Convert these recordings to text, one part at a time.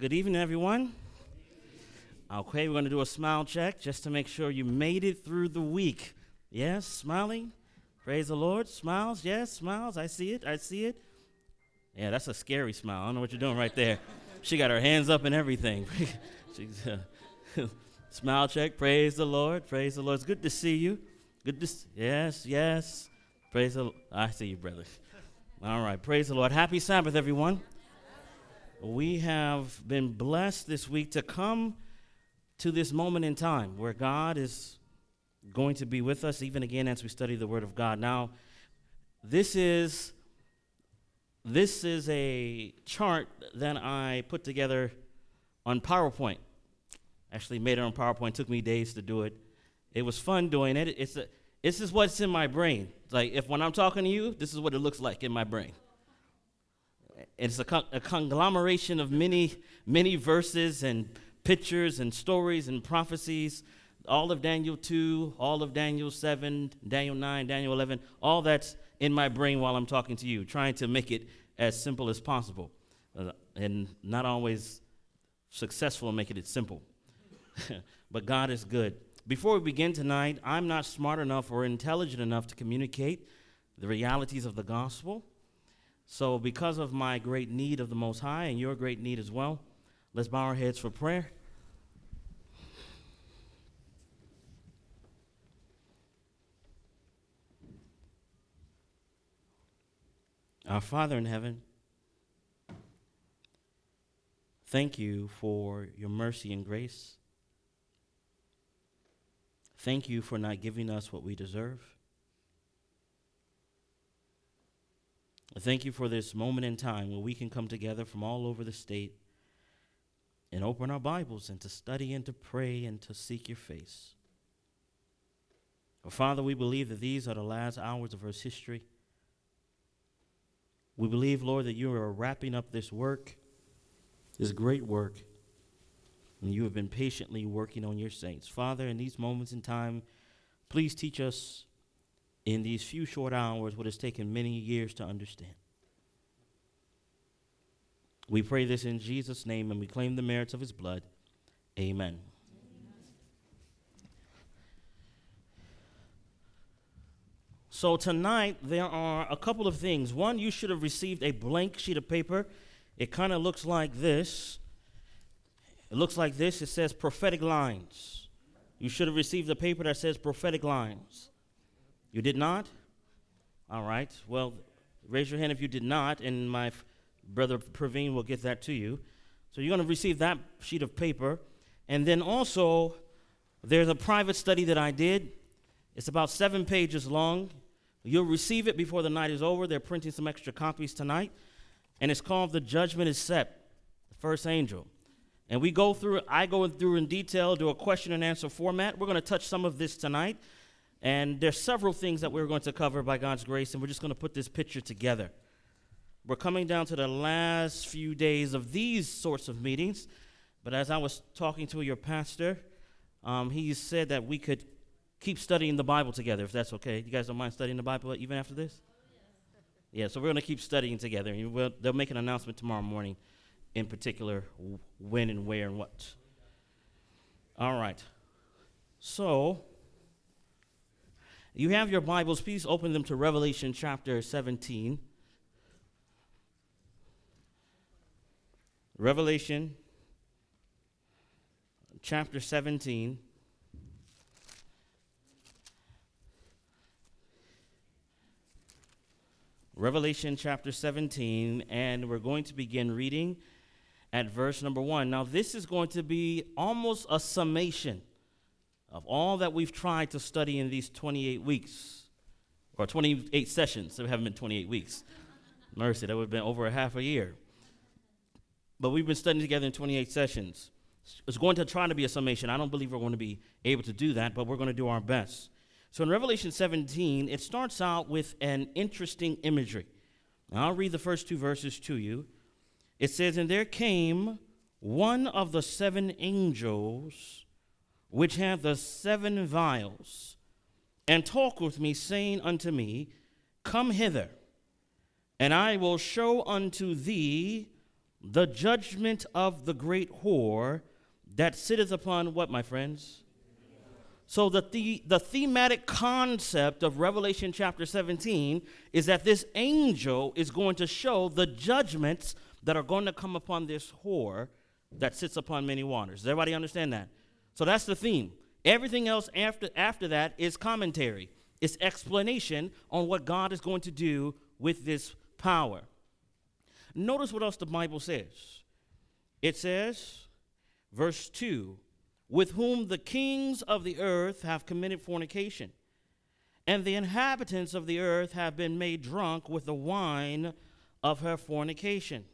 Good evening, everyone. Okay, we're going to do a smile check just to make sure you made it through the week. Yes, smiling. Praise the Lord. Smiles. Yes, smiles. I see it. I see it. Yeah, that's a scary smile. I don't know what you're doing right there. she got her hands up and everything. She's, uh, smile check. Praise the Lord. Praise the Lord. It's good to see you. Good to see. Yes, yes. Praise the Lord. I see you, brother. All right. Praise the Lord. Happy Sabbath, everyone. We have been blessed this week to come to this moment in time where God is going to be with us even again as we study the word of God. Now, this is this is a chart that I put together on PowerPoint. Actually made it on PowerPoint. Took me days to do it. It was fun doing it. It's a, this is what's in my brain. It's Like if when I'm talking to you, this is what it looks like in my brain. It's a, con- a conglomeration of many, many verses and pictures and stories and prophecies. All of Daniel 2, all of Daniel 7, Daniel 9, Daniel 11, all that's in my brain while I'm talking to you, trying to make it as simple as possible. Uh, and not always successful in making it simple. but God is good. Before we begin tonight, I'm not smart enough or intelligent enough to communicate the realities of the gospel. So, because of my great need of the Most High and your great need as well, let's bow our heads for prayer. Our Father in heaven, thank you for your mercy and grace. Thank you for not giving us what we deserve. Thank you for this moment in time where we can come together from all over the state and open our Bibles and to study and to pray and to seek your face. Father, we believe that these are the last hours of Earth's history. We believe, Lord, that you are wrapping up this work, this great work, and you have been patiently working on your saints. Father, in these moments in time, please teach us in these few short hours what has taken many years to understand. We pray this in Jesus' name and we claim the merits of his blood. Amen. So, tonight there are a couple of things. One, you should have received a blank sheet of paper. It kind of looks like this. It looks like this. It says prophetic lines. You should have received a paper that says prophetic lines. You did not? All right. Well, raise your hand if you did not, and my f- brother Praveen will get that to you. So you're going to receive that sheet of paper. And then also, there's a private study that I did. It's about seven pages long. You'll receive it before the night is over. They're printing some extra copies tonight. And it's called The Judgment is Set, the first angel. And we go through, I go through in detail, do a question and answer format. We're going to touch some of this tonight. And there's several things that we're going to cover by God's grace, and we're just going to put this picture together. We're coming down to the last few days of these sorts of meetings, but as I was talking to your pastor, um, he said that we could keep studying the Bible together, if that's okay. You guys don't mind studying the Bible even after this? Yeah, so we're going to keep studying together. And we'll, they'll make an announcement tomorrow morning, in particular, when and where and what. All right. So, you have your Bibles, please open them to Revelation chapter 17. Revelation chapter 17. Revelation chapter 17, and we're going to begin reading at verse number 1. Now, this is going to be almost a summation of all that we've tried to study in these 28 weeks, or 28 sessions. We haven't been 28 weeks. Mercy, that would have been over a half a year. But we've been studying together in 28 sessions. It's going to try to be a summation. I don't believe we're going to be able to do that, but we're going to do our best. So in Revelation 17, it starts out with an interesting imagery. Now, I'll read the first two verses to you. It says, And there came one of the seven angels which have the seven vials, and talk with me, saying unto me, Come hither, and I will show unto thee the judgment of the great whore that sitteth upon what, my friends? So, the, the, the thematic concept of Revelation chapter 17 is that this angel is going to show the judgments that are going to come upon this whore that sits upon many waters. Does everybody understand that? So, that's the theme. Everything else after, after that is commentary, it's explanation on what God is going to do with this power. Notice what else the Bible says. It says, verse 2 with whom the kings of the earth have committed fornication, and the inhabitants of the earth have been made drunk with the wine of her fornication.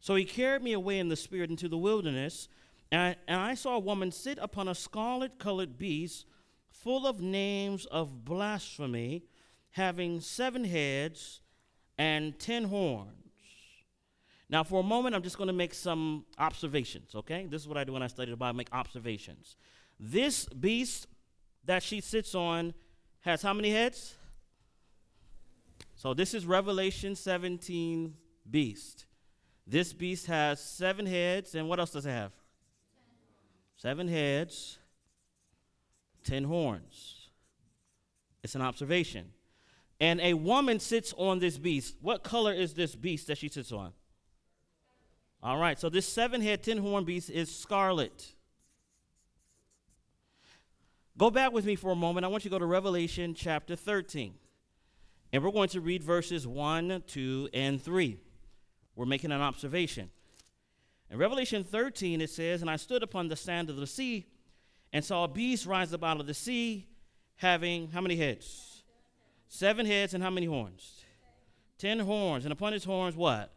So he carried me away in the spirit into the wilderness, and I, and I saw a woman sit upon a scarlet colored beast full of names of blasphemy, having seven heads and ten horns now, for a moment, I'm just going to make some observations, okay? This is what I do when I study the Bible, make observations. This beast that she sits on has how many heads? So this is Revelation 17 beast. This beast has seven heads, and what else does it have? Seven heads, ten horns. It's an observation. And a woman sits on this beast. What color is this beast that she sits on? All right, so this seven head, ten horn beast is scarlet. Go back with me for a moment. I want you to go to Revelation chapter 13. And we're going to read verses 1, 2, and 3. We're making an observation. In Revelation 13, it says, And I stood upon the sand of the sea and saw a beast rise up out of the sea, having how many heads? Seven heads and how many horns? Ten horns. And upon his horns, what?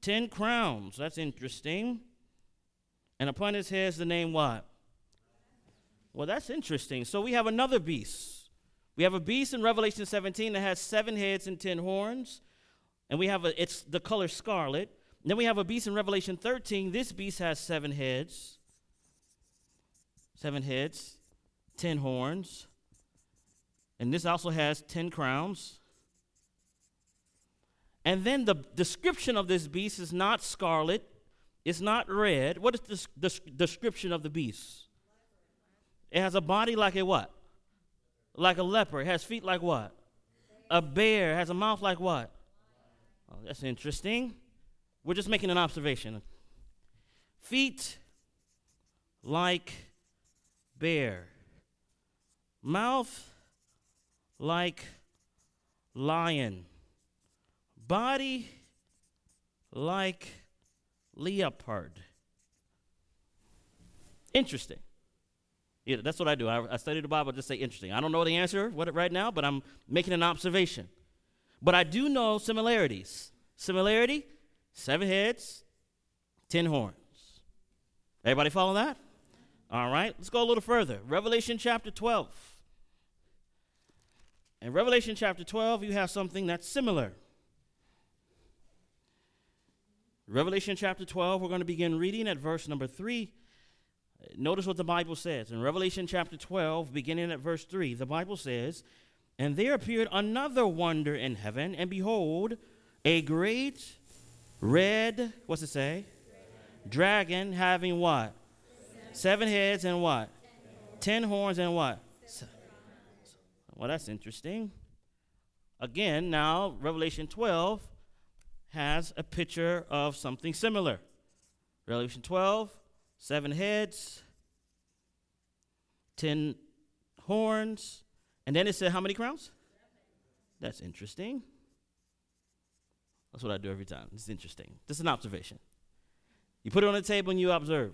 Ten crowns. That's interesting. And upon his head is the name what? Well, that's interesting. So we have another beast. We have a beast in Revelation 17 that has seven heads and ten horns. And we have a, it's the color scarlet. Then we have a beast in Revelation 13. This beast has seven heads. Seven heads, ten horns. And this also has ten crowns. And then the description of this beast is not scarlet, it's not red. What is the, the description of the beast? It has a body like a what? Like a leopard. It has feet like what? A bear. It has a mouth like what? Oh, that's interesting. We're just making an observation. Feet like bear. Mouth like lion body like leopard. Interesting. Yeah, that's what I do. I, I study the Bible, just say interesting. I don't know the answer what, right now, but I'm making an observation. But I do know similarities. Similarity seven heads, ten horns. Everybody follow that? All right, let's go a little further. Revelation chapter 12. In Revelation chapter 12, you have something that's similar. Revelation chapter 12, we're going to begin reading at verse number 3. Notice what the Bible says. In Revelation chapter 12, beginning at verse 3, the Bible says, And there appeared another wonder in heaven, and behold, a great red, what's it say? Dragon having what? Seven heads and what? Ten horns and what? Well, that's interesting. Again, now, Revelation 12, has a picture of something similar. Revelation 12, seven heads, ten horns, and then it said how many crowns? That's interesting. That's what I do every time. It's interesting. This is an observation. You put it on the table and you observe.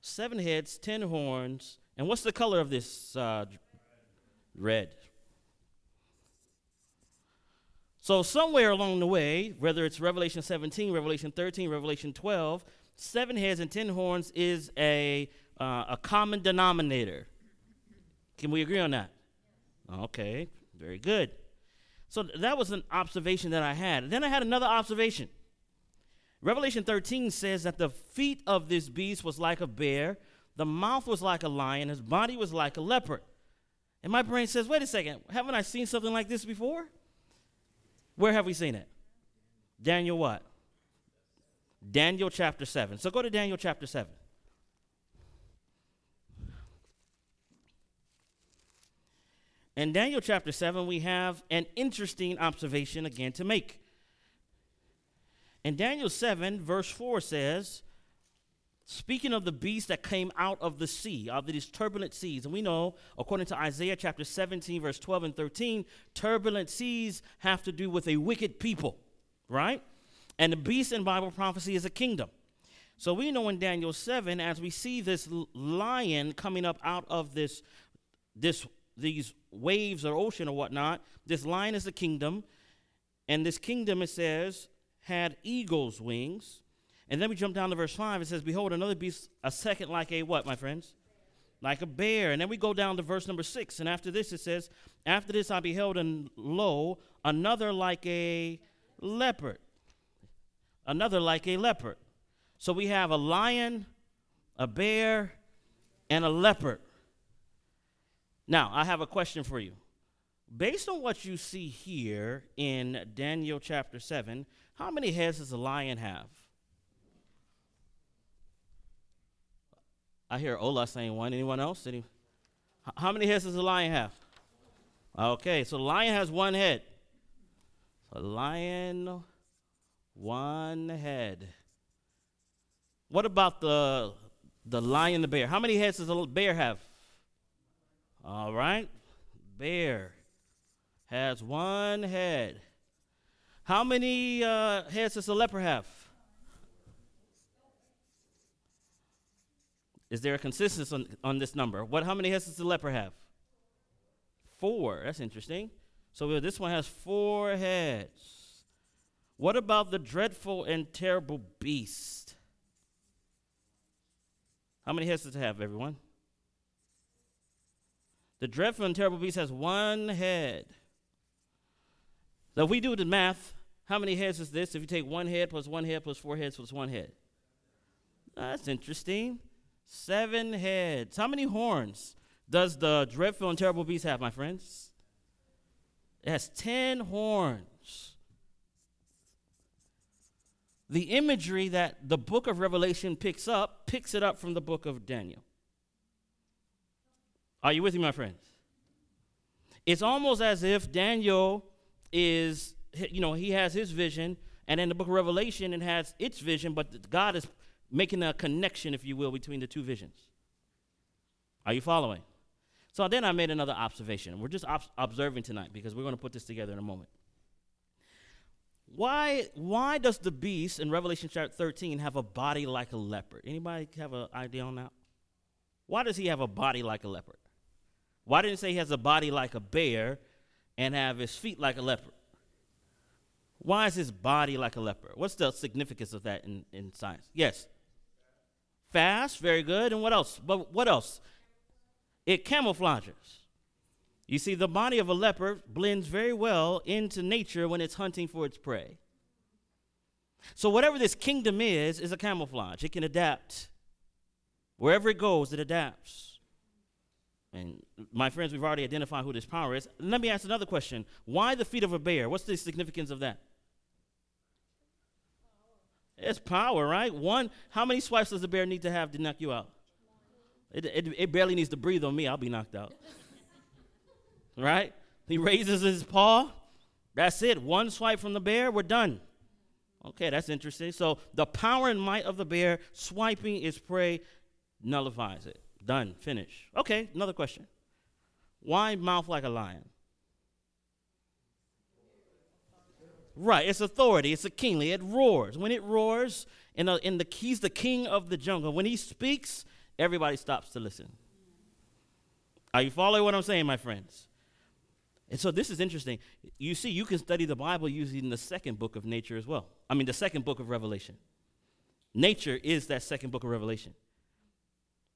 Seven heads, ten horns, and what's the color of this? Uh, red. So, somewhere along the way, whether it's Revelation 17, Revelation 13, Revelation 12, seven heads and ten horns is a, uh, a common denominator. Can we agree on that? Okay, very good. So, that was an observation that I had. Then I had another observation. Revelation 13 says that the feet of this beast was like a bear, the mouth was like a lion, his body was like a leopard. And my brain says, wait a second, haven't I seen something like this before? Where have we seen it? Daniel what? Daniel chapter 7. So go to Daniel chapter 7. In Daniel chapter 7, we have an interesting observation again to make. In Daniel 7, verse 4 says, Speaking of the beast that came out of the sea, of these turbulent seas, and we know, according to Isaiah chapter 17, verse 12 and 13, turbulent seas have to do with a wicked people, right? And the beast in Bible prophecy is a kingdom. So we know in Daniel 7, as we see this lion coming up out of this, this these waves or ocean or whatnot, this lion is the kingdom. And this kingdom, it says, had eagle's wings. And then we jump down to verse 5. It says, Behold, another beast, a second like a what, my friends? Like a bear. And then we go down to verse number 6. And after this, it says, After this I beheld, and lo, another like a leopard another like a leopard. So we have a lion, a bear, and a leopard. Now, I have a question for you. Based on what you see here in Daniel chapter 7, how many heads does a lion have? I hear Ola saying one. Anyone else? Any? How many heads does a lion have? Okay, so the lion has one head. A lion one head. What about the the lion, the bear? How many heads does a bear have? All right. Bear has one head. How many uh, heads does a leper have? Is there a consistency on, on this number? What? How many heads does the leper have? Four. That's interesting. So this one has four heads. What about the dreadful and terrible beast? How many heads does it have, everyone? The dreadful and terrible beast has one head. So if we do the math, how many heads is this? If you take one head plus one head plus four heads plus one head. That's interesting. Seven heads. How many horns does the dreadful and terrible beast have, my friends? It has ten horns the imagery that the book of Revelation picks up, picks it up from the book of Daniel. Are you with me, my friends? It's almost as if Daniel is, you know, he has his vision, and in the book of Revelation, it has its vision, but God is making a connection, if you will, between the two visions. Are you following? So then I made another observation. We're just ob- observing tonight because we're going to put this together in a moment. Why, why does the beast in Revelation chapter 13 have a body like a leopard? Anybody have an idea on that? Why does he have a body like a leopard? Why didn't it say he has a body like a bear and have his feet like a leopard? Why is his body like a leopard? What's the significance of that in, in science? Yes. Fast, very good. And what else? But what else? It camouflages. You see, the body of a leopard blends very well into nature when it's hunting for its prey. So, whatever this kingdom is, is a camouflage. It can adapt. Wherever it goes, it adapts. And my friends, we've already identified who this power is. Let me ask another question. Why the feet of a bear? What's the significance of that? It's power, right? One, how many swipes does a bear need to have to knock you out? It, it, it barely needs to breathe on me, I'll be knocked out right? He raises his paw. That's it. One swipe from the bear, we're done. Okay, that's interesting. So the power and might of the bear swiping its prey nullifies it. Done. Finish. Okay, another question. Why mouth like a lion? Right, it's authority. It's a kingly. It roars. When it roars, in the, in the he's the king of the jungle. When he speaks, everybody stops to listen. Are you following what I'm saying, my friends? And so this is interesting. You see, you can study the Bible using the second book of nature as well. I mean, the second book of Revelation. Nature is that second book of Revelation.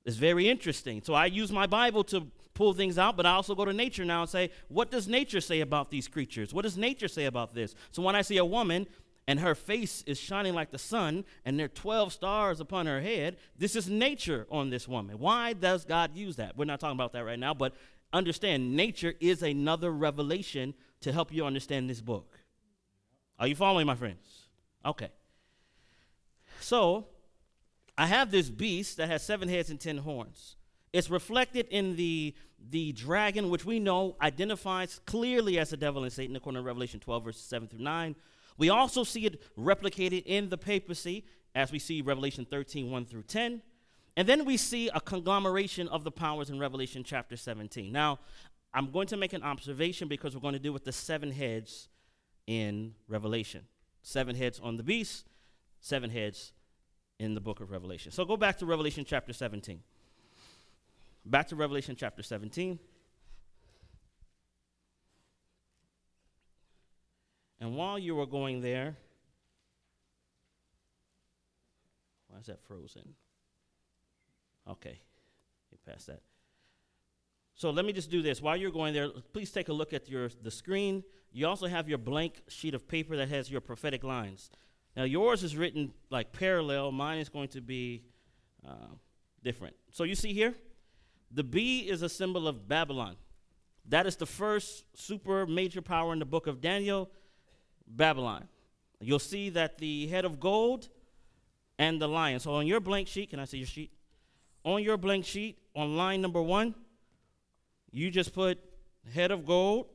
It's very interesting. So I use my Bible to pull things out, but I also go to nature now and say, what does nature say about these creatures? What does nature say about this? So when I see a woman and her face is shining like the sun and there are 12 stars upon her head, this is nature on this woman. Why does God use that? We're not talking about that right now, but understand nature is another revelation to help you understand this book. Are you following, my friends? Okay. So, I have this beast that has seven heads and ten horns. It's reflected in the, the dragon, which we know identifies clearly as the devil and Satan, according to Revelation 12, verses 7 through 9. We also see it replicated in the papacy, as we see Revelation 13, 1 through 10. And then we see a conglomeration of the powers in Revelation chapter 17. Now, I'm going to make an observation because we're going to deal with the seven heads in Revelation. Seven heads on the beast, seven heads in the book of Revelation. So go back to Revelation chapter 17. Back to Revelation chapter 17. And while you were going there, why is that frozen? Okay, get past that. So let me just do this. While you're going there, please take a look at your the screen. You also have your blank sheet of paper that has your prophetic lines. Now yours is written like parallel. Mine is going to be uh, different. So you see here, the B is a symbol of Babylon. That is the first super major power in the book of Daniel, Babylon. You'll see that the head of gold and the lion. So on your blank sheet, can I see your sheet? On your blank sheet, on line number one, you just put head of gold,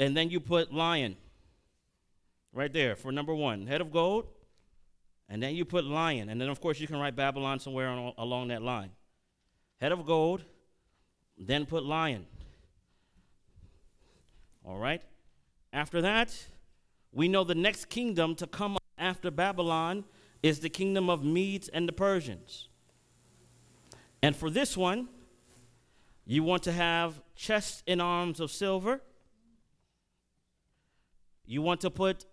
and then you put lion right there for number one, head of gold, and then you put lion, and then of course you can write Babylon somewhere on, along that line. Head of gold, then put lion. All right. After that, we know the next kingdom to come after Babylon is the kingdom of Medes and the Persians. And for this one, you want to have chest and arms of silver. You want to put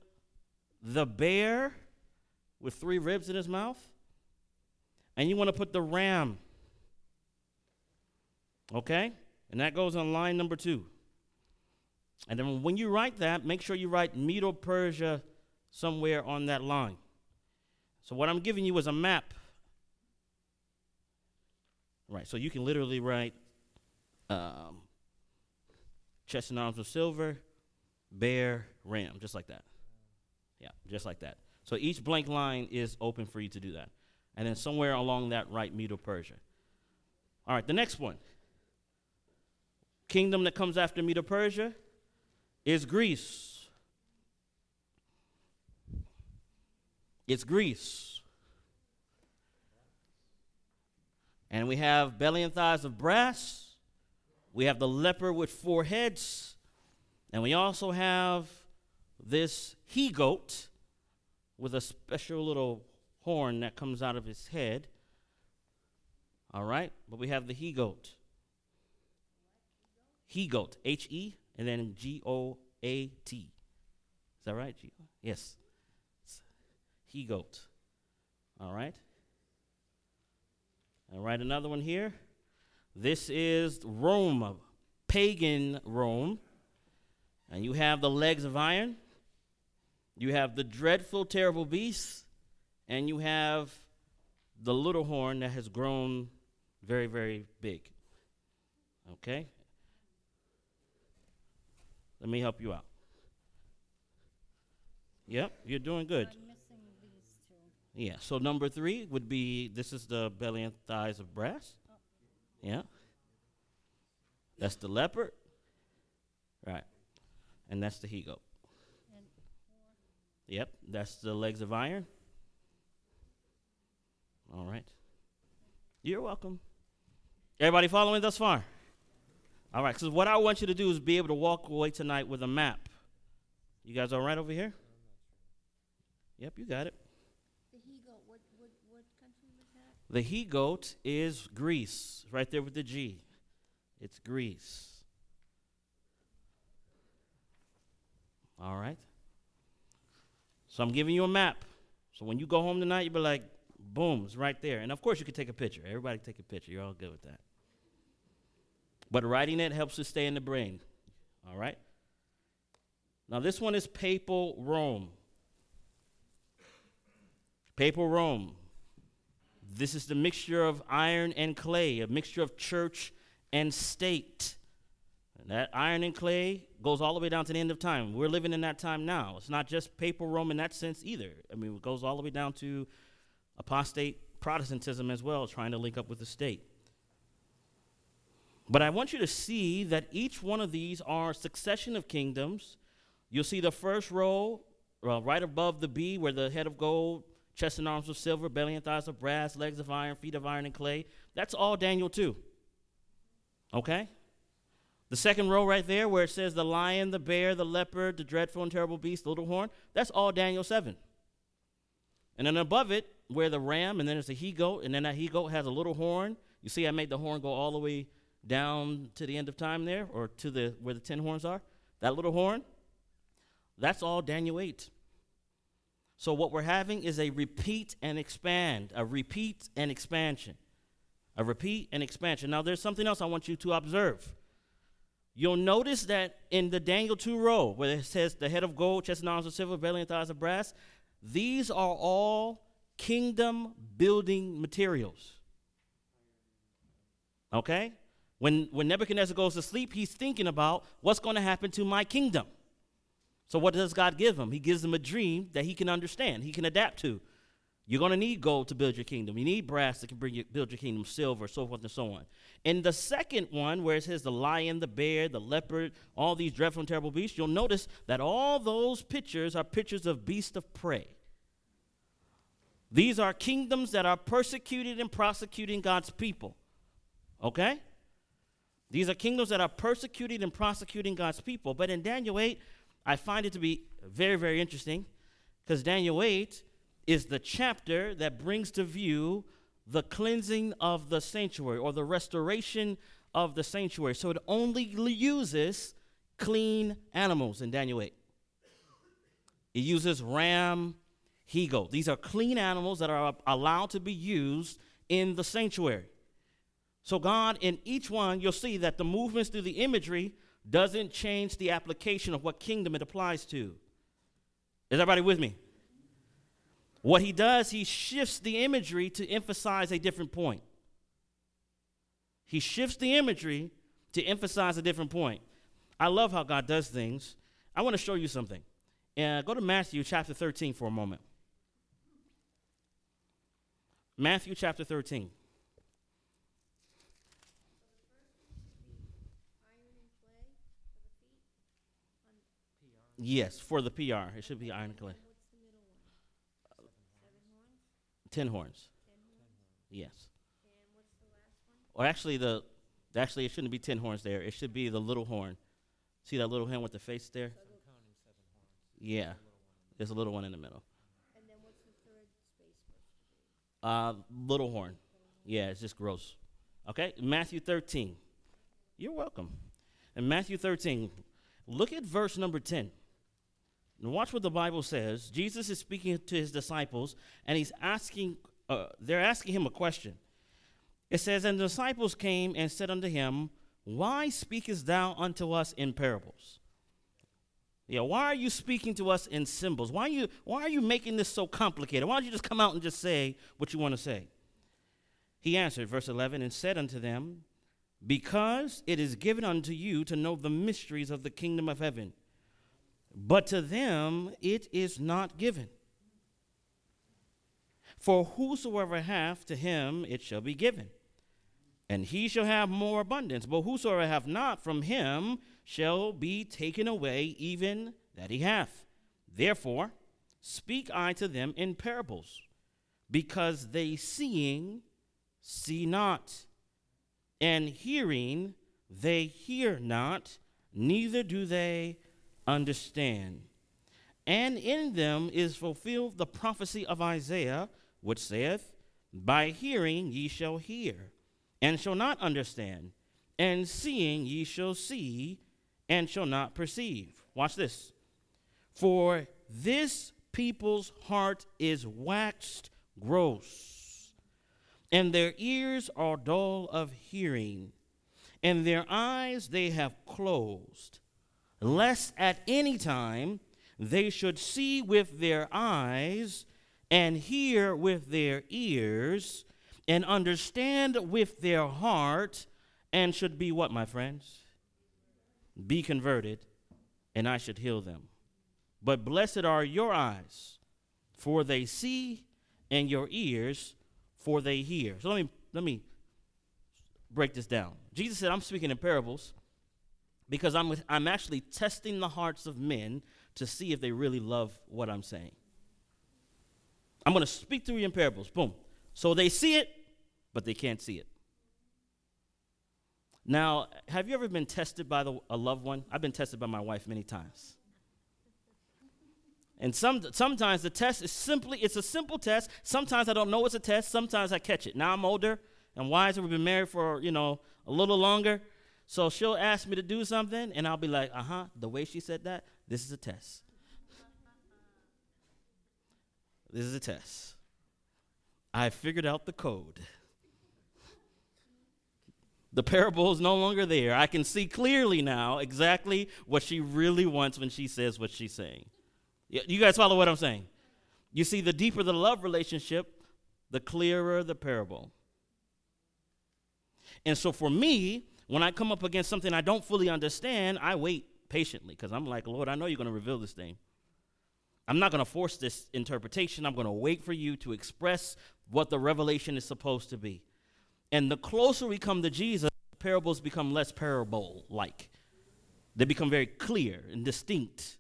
the bear with three ribs in his mouth. And you want to put the ram. Okay? And that goes on line number two. And then when you write that, make sure you write Medo Persia somewhere on that line. So what I'm giving you is a map. Right, so you can literally write um, chest and arms of silver, bear, ram, just like that. Yeah, just like that. So each blank line is open for you to do that. And then somewhere along that right, Medo Persia. All right, the next one. Kingdom that comes after Medo Persia is Greece. It's Greece. And we have belly and thighs of brass we have the leper with four heads, and we also have this he goat with a special little horn that comes out of his head. All right, but we have the he goat. He goat, H E, and then G O A T. Is that right? G- yes. He goat. All right. All right, another one here. This is Rome, pagan Rome. And you have the legs of iron, you have the dreadful, terrible beast, and you have the little horn that has grown very, very big. Okay? Let me help you out. Yep, you're doing good. Yeah, so number three would be this is the belly and thighs of brass. Yeah. That's the leopard. Right. And that's the he goat. Yep, that's the legs of iron. All right. You're welcome. Everybody following thus far? All right, so what I want you to do is be able to walk away tonight with a map. You guys all right over here? Yep, you got it. The he goat what, what, what country was that? The he goat is Greece, right there with the G. It's Greece. All right? So I'm giving you a map. So when you go home tonight, you'll be like, boom, it's right there. And of course, you can take a picture. Everybody take a picture. You're all good with that. But writing it helps to stay in the brain. All right? Now, this one is Papal Rome. Papal Rome. This is the mixture of iron and clay, a mixture of church and state. That iron and clay goes all the way down to the end of time. We're living in that time now. It's not just papal Rome in that sense either. I mean, it goes all the way down to apostate Protestantism as well, trying to link up with the state. But I want you to see that each one of these are succession of kingdoms. You'll see the first row well, right above the B, where the head of gold, chest and arms of silver, belly and thighs of brass, legs of iron, feet of iron and clay. That's all Daniel 2. Okay? The second row right there, where it says the lion, the bear, the leopard, the dreadful and terrible beast, the little horn, that's all Daniel 7. And then above it, where the ram, and then there's a he goat, and then that he goat has a little horn. You see, I made the horn go all the way down to the end of time there, or to the where the ten horns are. That little horn, that's all Daniel 8. So what we're having is a repeat and expand, a repeat and expansion. A repeat and expansion. Now there's something else I want you to observe. You'll notice that in the Daniel 2 row, where it says the head of gold, chest and arms of silver, belly and thighs of brass, these are all kingdom building materials. Okay? When, when Nebuchadnezzar goes to sleep, he's thinking about what's going to happen to my kingdom. So, what does God give him? He gives him a dream that he can understand, he can adapt to. You're going to need gold to build your kingdom. You need brass that can bring you, build your kingdom, silver, so forth and so on. In the second one, where it says the lion, the bear, the leopard, all these dreadful and terrible beasts, you'll notice that all those pictures are pictures of beasts of prey. These are kingdoms that are persecuted and prosecuting God's people. Okay? These are kingdoms that are persecuting and prosecuting God's people. But in Daniel 8, I find it to be very, very interesting because Daniel 8 is the chapter that brings to view the cleansing of the sanctuary or the restoration of the sanctuary. So it only uses clean animals in Daniel 8. It uses ram, he goat. These are clean animals that are allowed to be used in the sanctuary. So, God, in each one, you'll see that the movements through the imagery doesn't change the application of what kingdom it applies to. Is everybody with me? What he does, he shifts the imagery to emphasize a different point. He shifts the imagery to emphasize a different point. I love how God does things. I want to show you something. Uh, go to Matthew chapter 13 for a moment. Matthew chapter 13. Yes, for the PR. It should be iron clay. Ten horns. Yes. Or actually, the actually it shouldn't be ten horns there. It should be the little horn. See that little horn with the face there? Yeah. There's a little one in the middle. And then what's the third space? Uh, little horn. Yeah, it's just gross. Okay, Matthew 13. You're welcome. In Matthew 13, look at verse number 10. And watch what the Bible says. Jesus is speaking to his disciples, and he's asking, uh, they're asking him a question. It says, And the disciples came and said unto him, Why speakest thou unto us in parables? Yeah, why are you speaking to us in symbols? Why are you, why are you making this so complicated? Why don't you just come out and just say what you want to say? He answered, verse 11, and said unto them, Because it is given unto you to know the mysteries of the kingdom of heaven but to them it is not given. For whosoever hath, to him it shall be given, and he shall have more abundance. But whosoever hath not, from him shall be taken away even that he hath. Therefore, speak I to them in parables, because they seeing see not, and hearing they hear not, neither do they understand. And in them is fulfilled the prophecy of Isaiah, which saith, By hearing ye shall hear, and shall not understand, and seeing ye shall see, and shall not perceive. Watch this. For this people's heart is waxed gross, and their ears are dull of hearing, and their eyes they have closed lest at any time they should see with their eyes and hear with their ears and understand with their heart and should be what, my friends? be converted, and I should heal them. But blessed are your eyes, for they see, and your ears, for they hear. So let me let me break this down. Jesus said, I'm speaking in parables because I'm, I'm actually testing the hearts of men to see if they really love what I'm saying. I'm going to speak through you in parables. Boom. So they see it, but they can't see it. Now, have you ever been tested by the, a loved one? I've been tested by my wife many times. And some, sometimes the test is simply, it's a simple test. Sometimes I don't know it's a test. Sometimes I catch it. Now I'm older and wiser. We've been married for, you know, a little longer. So she'll ask me to do something, and I'll be like, uh huh, the way she said that, this is a test. this is a test. I figured out the code. The parable is no longer there. I can see clearly now exactly what she really wants when she says what she's saying. You guys follow what I'm saying? You see, the deeper the love relationship, the clearer the parable. And so for me, when I come up against something I don't fully understand, I wait patiently because I'm like, Lord, I know you're going to reveal this thing. I'm not going to force this interpretation. I'm going to wait for you to express what the revelation is supposed to be. And the closer we come to Jesus, parables become less parable like. They become very clear and distinct.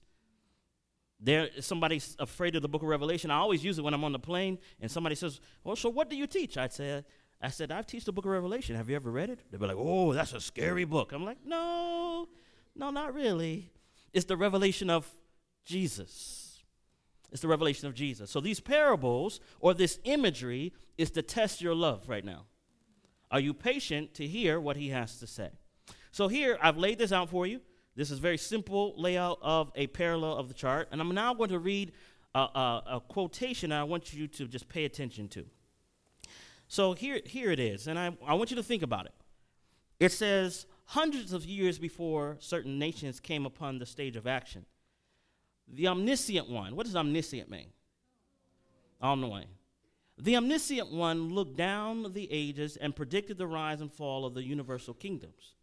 There, somebody's afraid of the book of Revelation. I always use it when I'm on the plane and somebody says, Well, so what do you teach? I'd say, I said, I've teach the book of Revelation. Have you ever read it? They'd be like, Oh, that's a scary book. I'm like, No, no, not really. It's the revelation of Jesus. It's the revelation of Jesus. So these parables or this imagery is to test your love right now. Are you patient to hear what he has to say? So here, I've laid this out for you. This is very simple layout of a parallel of the chart. And I'm now going to read a, a, a quotation I want you to just pay attention to. So here, here it is, and I, I want you to think about it. It says, hundreds of years before certain nations came upon the stage of action, the omniscient one, what does omniscient mean? Knowing. The omniscient one looked down the ages and predicted the rise and fall of the universal kingdoms.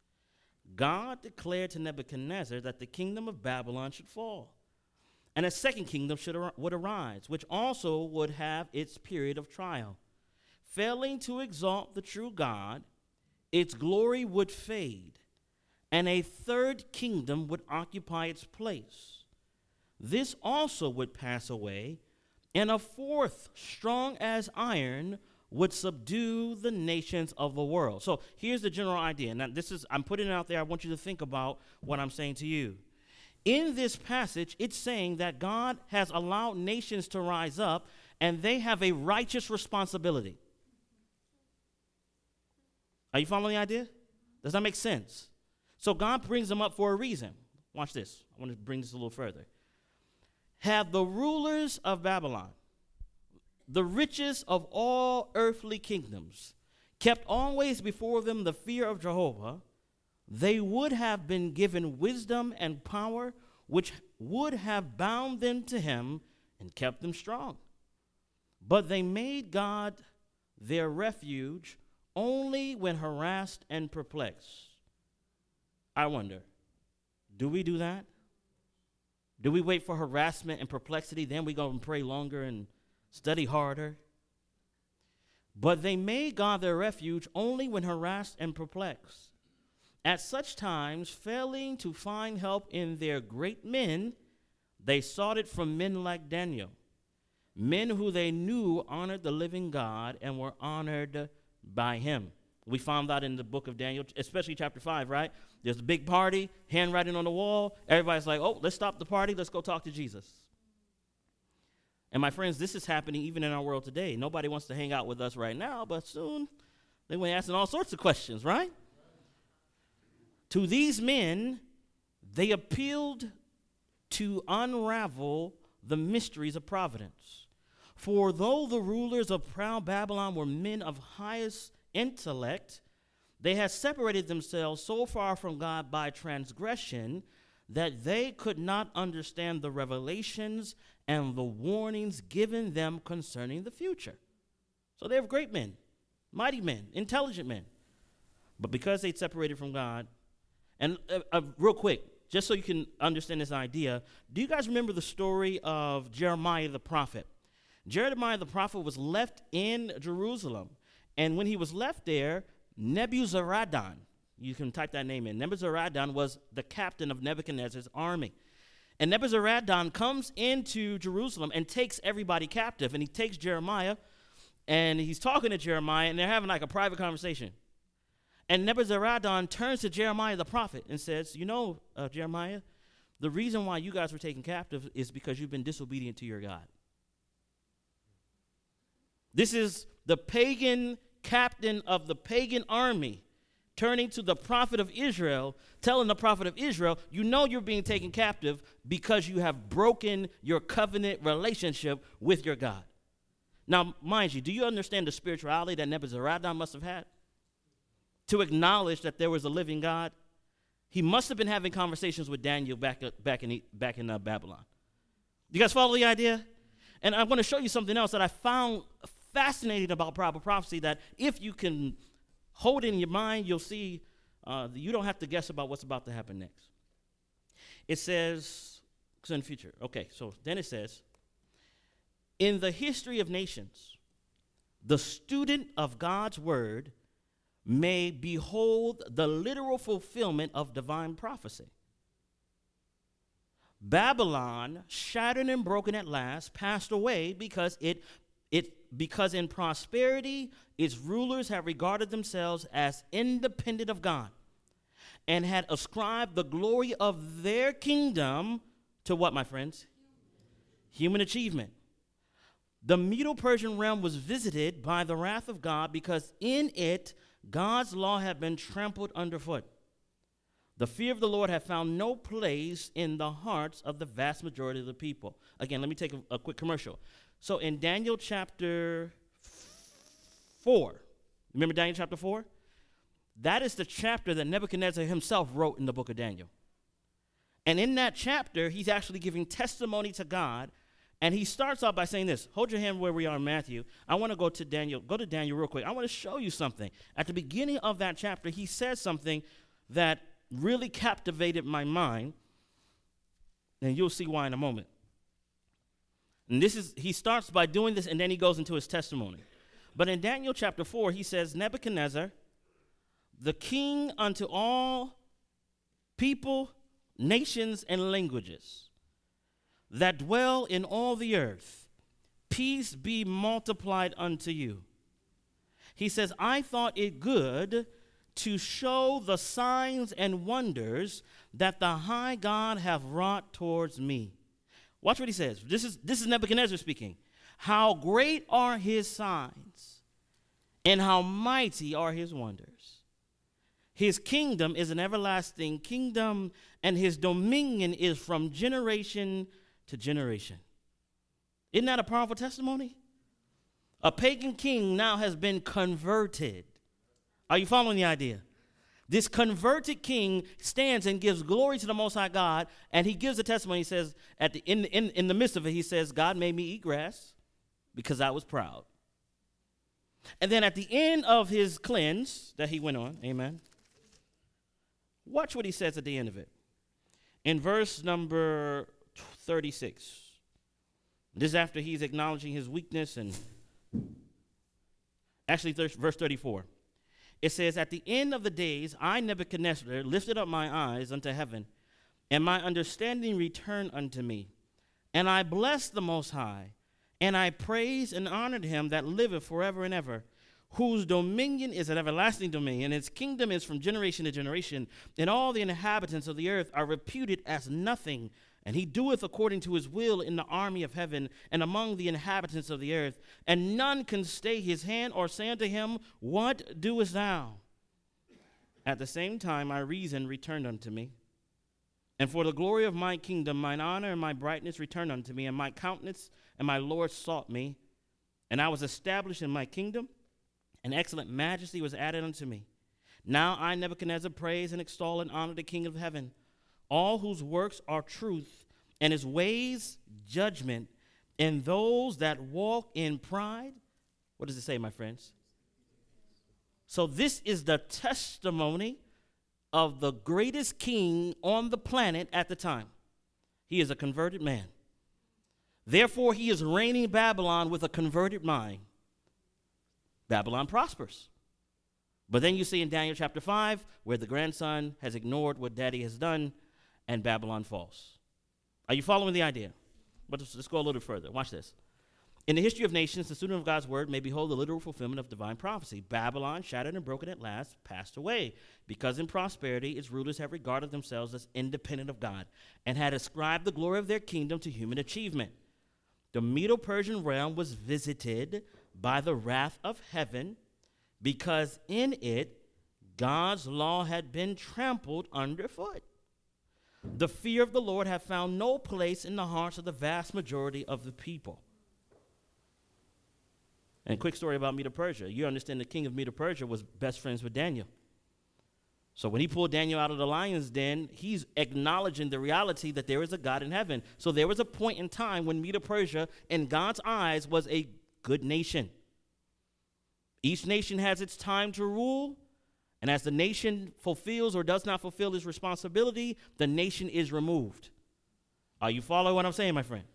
God declared to Nebuchadnezzar that the kingdom of Babylon should fall, and a second kingdom should ar- would arise, which also would have its period of trial. Failing to exalt the true God, its glory would fade, and a third kingdom would occupy its place. This also would pass away and a fourth, strong as iron, would subdue the nations of the world. So here's the general idea. Now, this is, I'm putting it out there. I want you to think about what I'm saying to you. In this passage, it's saying that God has allowed nations to rise up and they have a righteous responsibility. Are you following the idea? Does that make sense? So God brings them up for a reason. Watch this. I want to bring this a little further have the rulers of Babylon, the richest of all earthly kingdoms, kept always before them the fear of Jehovah, they would have been given wisdom and power, which would have bound them to him and kept them strong. But they made God their refuge only when harassed and perplexed. I wonder, do we do that? Do we wait for harassment and perplexity, then we go and pray longer and study harder? But they made God their refuge only when harassed and perplexed. At such times, failing to find help in their great men, they sought it from men like Daniel, men who they knew honored the living God and were honored by him. We found that in the book of Daniel, especially chapter 5, right? There's a big party, handwriting on the wall. Everybody's like, oh, let's stop the party. Let's go talk to Jesus. And my friends, this is happening even in our world today. Nobody wants to hang out with us right now, but soon they will be asking all sorts of questions, right? To these men, they appealed to unravel the mysteries of providence. For though the rulers of proud Babylon were men of highest intellect, they had separated themselves so far from God by transgression that they could not understand the revelations and the warnings given them concerning the future. So they have great men, mighty men, intelligent men. But because they separated from God And uh, uh, real quick, just so you can understand this idea, do you guys remember the story of Jeremiah the prophet? Jeremiah the prophet was left in Jerusalem. And when he was left there, Nebuzaradan, you can type that name in, Nebuzaradan was the captain of Nebuchadnezzar's army. And Nebuzaradan comes into Jerusalem and takes everybody captive. And he takes Jeremiah and he's talking to Jeremiah and they're having like a private conversation. And Nebuzaradan turns to Jeremiah the prophet and says, You know, uh, Jeremiah, the reason why you guys were taken captive is because you've been disobedient to your God. This is the pagan captain of the pagan army turning to the prophet of Israel, telling the prophet of Israel, You know you're being taken captive because you have broken your covenant relationship with your God. Now, mind you, do you understand the spirituality that Nebuzaradan must have had? To acknowledge that there was a living God. He must have been having conversations with Daniel back, back in, back in uh, Babylon. You guys follow the idea? And I'm going to show you something else that I found fascinating about Bible prophecy that if you can hold in your mind, you'll see uh, you don't have to guess about what's about to happen next. It says, in the future. Okay, so then it says, in the history of nations, the student of God's word may behold the literal fulfillment of divine prophecy. Babylon, shattered and broken at last, passed away because it it, because in prosperity, its rulers have regarded themselves as independent of God and had ascribed the glory of their kingdom to what, my friends? Human achievement. The Medo Persian realm was visited by the wrath of God because in it God's law had been trampled underfoot. The fear of the Lord had found no place in the hearts of the vast majority of the people. Again, let me take a, a quick commercial. So in Daniel chapter 4, remember Daniel chapter 4? That is the chapter that Nebuchadnezzar himself wrote in the book of Daniel. And in that chapter, he's actually giving testimony to God. And he starts off by saying this Hold your hand where we are in Matthew. I want to go to Daniel. Go to Daniel real quick. I want to show you something. At the beginning of that chapter, he says something that really captivated my mind. And you'll see why in a moment. And this is, he starts by doing this and then he goes into his testimony. But in Daniel chapter 4, he says, Nebuchadnezzar, the king unto all people, nations, and languages that dwell in all the earth, peace be multiplied unto you. He says, I thought it good to show the signs and wonders that the high God have wrought towards me. Watch what he says. This is, this is Nebuchadnezzar speaking. How great are his signs, and how mighty are his wonders. His kingdom is an everlasting kingdom, and his dominion is from generation to generation. Isn't that a powerful testimony? A pagan king now has been converted. Are you following the idea? This converted king stands and gives glory to the Most High God, and he gives a testimony. He says, at the, in, in, in the midst of it, he says, God made me eat grass because I was proud. And then at the end of his cleanse that he went on, amen, watch what he says at the end of it. In verse number 36, this is after he's acknowledging his weakness and actually, verse 34. It says, At the end of the days, I, Nebuchadnezzar, lifted up my eyes unto heaven, and my understanding returned unto me. And I blessed the Most High, and I praised and honored him that liveth forever and ever, whose dominion is an everlasting dominion, and his kingdom is from generation to generation, and all the inhabitants of the earth are reputed as nothing and he doeth according to his will in the army of heaven and among the inhabitants of the earth. And none can stay his hand or say unto him, What doest thou? At the same time, my reason returned unto me. And for the glory of my kingdom, mine honor and my brightness returned unto me, and my countenance and my Lord sought me. And I was established in my kingdom, and excellent majesty was added unto me. Now I, Nebuchadnezzar, praise and extol and honor the King of heaven all whose works are truth, and his ways judgment, and those that walk in pride. What does it say, my friends? So, this is the testimony of the greatest king on the planet at the time. He is a converted man. Therefore, he is reigning Babylon with a converted mind. Babylon prospers. But then you see in Daniel chapter 5 where the grandson has ignored what daddy has done and Babylon falls. Are you following the idea? But let's, let's go a little further. Watch this. In the history of nations, the student of God's word may behold the literal fulfillment of divine prophecy. Babylon, shattered and broken at last, passed away, because in prosperity its rulers have regarded themselves as independent of God and had ascribed the glory of their kingdom to human achievement. The Medo Persian realm was visited by the wrath of heaven because in it God's law had been trampled underfoot. The fear of the Lord had found no place in the hearts of the vast majority of the people. And quick story about Medo Persia. You understand the king of Medo Persia was best friends with Daniel. So when he pulled Daniel out of the lion's den, he's acknowledging the reality that there is a God in heaven. So there was a point in time when Medo Persia, in God's eyes, was a good nation. Each nation has its time to rule, and as the nation fulfills or does not fulfill its responsibility, the nation is removed. Are you following what I'm saying, my friends?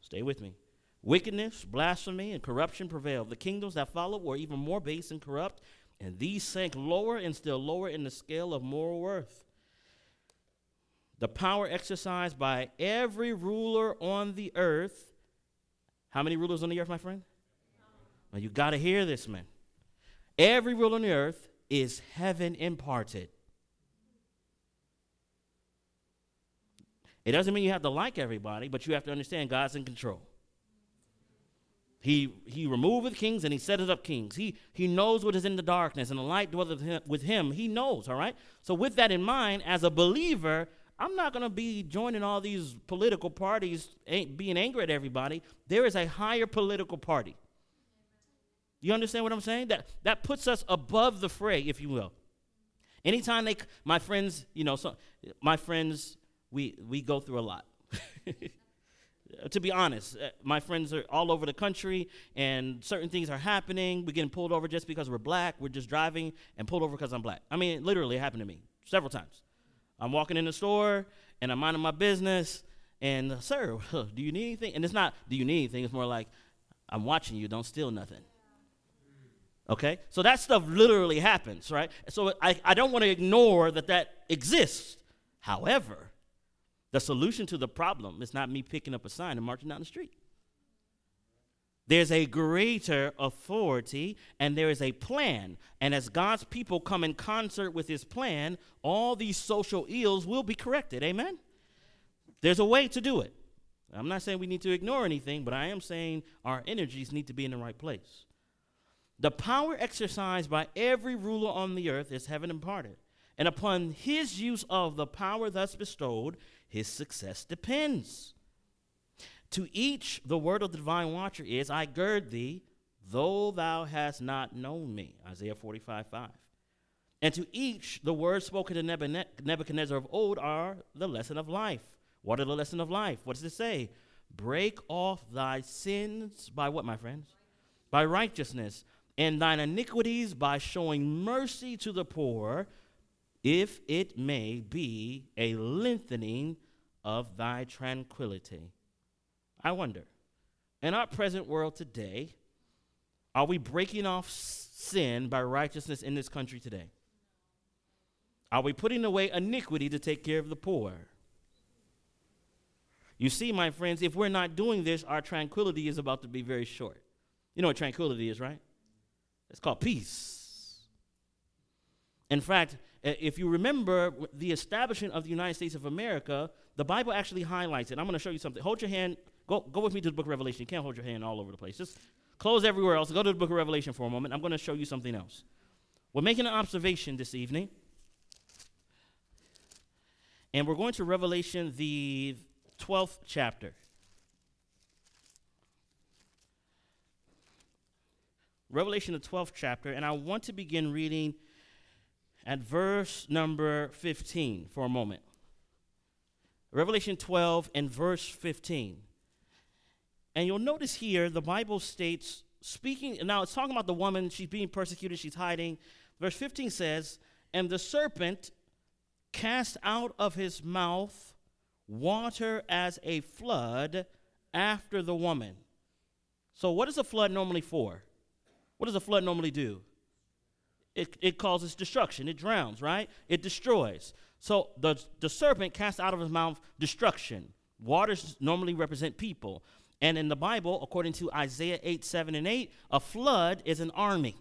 Stay with me. Wickedness, blasphemy, and corruption prevailed. The kingdoms that followed were even more base and corrupt, and these sank lower and still lower in the scale of moral worth. The power exercised by every ruler on the earth. How many rulers on the earth, my friend? Now you got to hear this, man. Every ruler on the earth is heaven imparted. It doesn't mean you have to like everybody, but you have to understand God's in control. He, he removeth kings and he setteth up kings. He, he knows what is in the darkness, and the light dwelleth with him. He knows, all right? So, with that in mind, as a believer, I'm not going to be joining all these political parties, eh, being angry at everybody. There is a higher political party. You understand what I'm saying? That, that puts us above the fray, if you will. Anytime they, my friends, you know, so, my friends, we, we go through a lot. to be honest, uh, my friends are all over the country, and certain things are happening. We're getting pulled over just because we're black. We're just driving and pulled over because I'm black. I mean, literally, it happened to me several times. I'm walking in the store, and I'm minding my business, and sir, do you need anything? And it's not, do you need anything? It's more like, I'm watching you. Don't steal nothing. Okay? So that stuff literally happens, right? So I, I don't want to ignore that that exists. However, the solution to the problem is not me picking up a sign and marching down the street. There's a greater authority and there is a plan. And as God's people come in concert with his plan, all these social ills will be corrected. Amen? There's a way to do it. I'm not saying we need to ignore anything, but I am saying our energies need to be in the right place. The power exercised by every ruler on the earth is heaven imparted. And upon his use of the power thus bestowed, his success depends. To each, the word of the divine watcher is, I gird thee, though thou hast not known me. Isaiah 45 5. And to each, the words spoken to Nebuchadnezzar of old are the lesson of life. What are the lesson of life? What does it say? Break off thy sins by what, my friends? By righteousness, and thine iniquities by showing mercy to the poor, if it may be a lengthening of thy tranquility. I wonder, in our present world today, are we breaking off sin by righteousness in this country today? Are we putting away iniquity to take care of the poor? You see, my friends, if we're not doing this, our tranquility is about to be very short. You know what tranquility is, right? It's called peace. In fact, if you remember the establishment of the United States of America, the Bible actually highlights it. I'm going to show you something. Hold your hand. Go, go with me to the book of Revelation. You can't hold your hand all over the place. Just close everywhere else. Go to the book of Revelation for a moment. I'm going to show you something else. We're making an observation this evening. And we're going to Revelation, the 12th chapter. Revelation, the 12th chapter, and I want to begin reading at verse number 15 for a moment. Revelation 12 and verse 15. And you'll notice here the Bible states, speaking, now it's talking about the woman, she's being persecuted, she's hiding. Verse 15 says, And the serpent cast out of his mouth water as a flood after the woman. So, what is a flood normally for? What does a flood normally do? It, it causes destruction. It drowns, right? It destroys. So, the, the serpent cast out of his mouth destruction. Waters normally represent people. And in the Bible, according to Isaiah 8, 7, and 8, a flood is an army.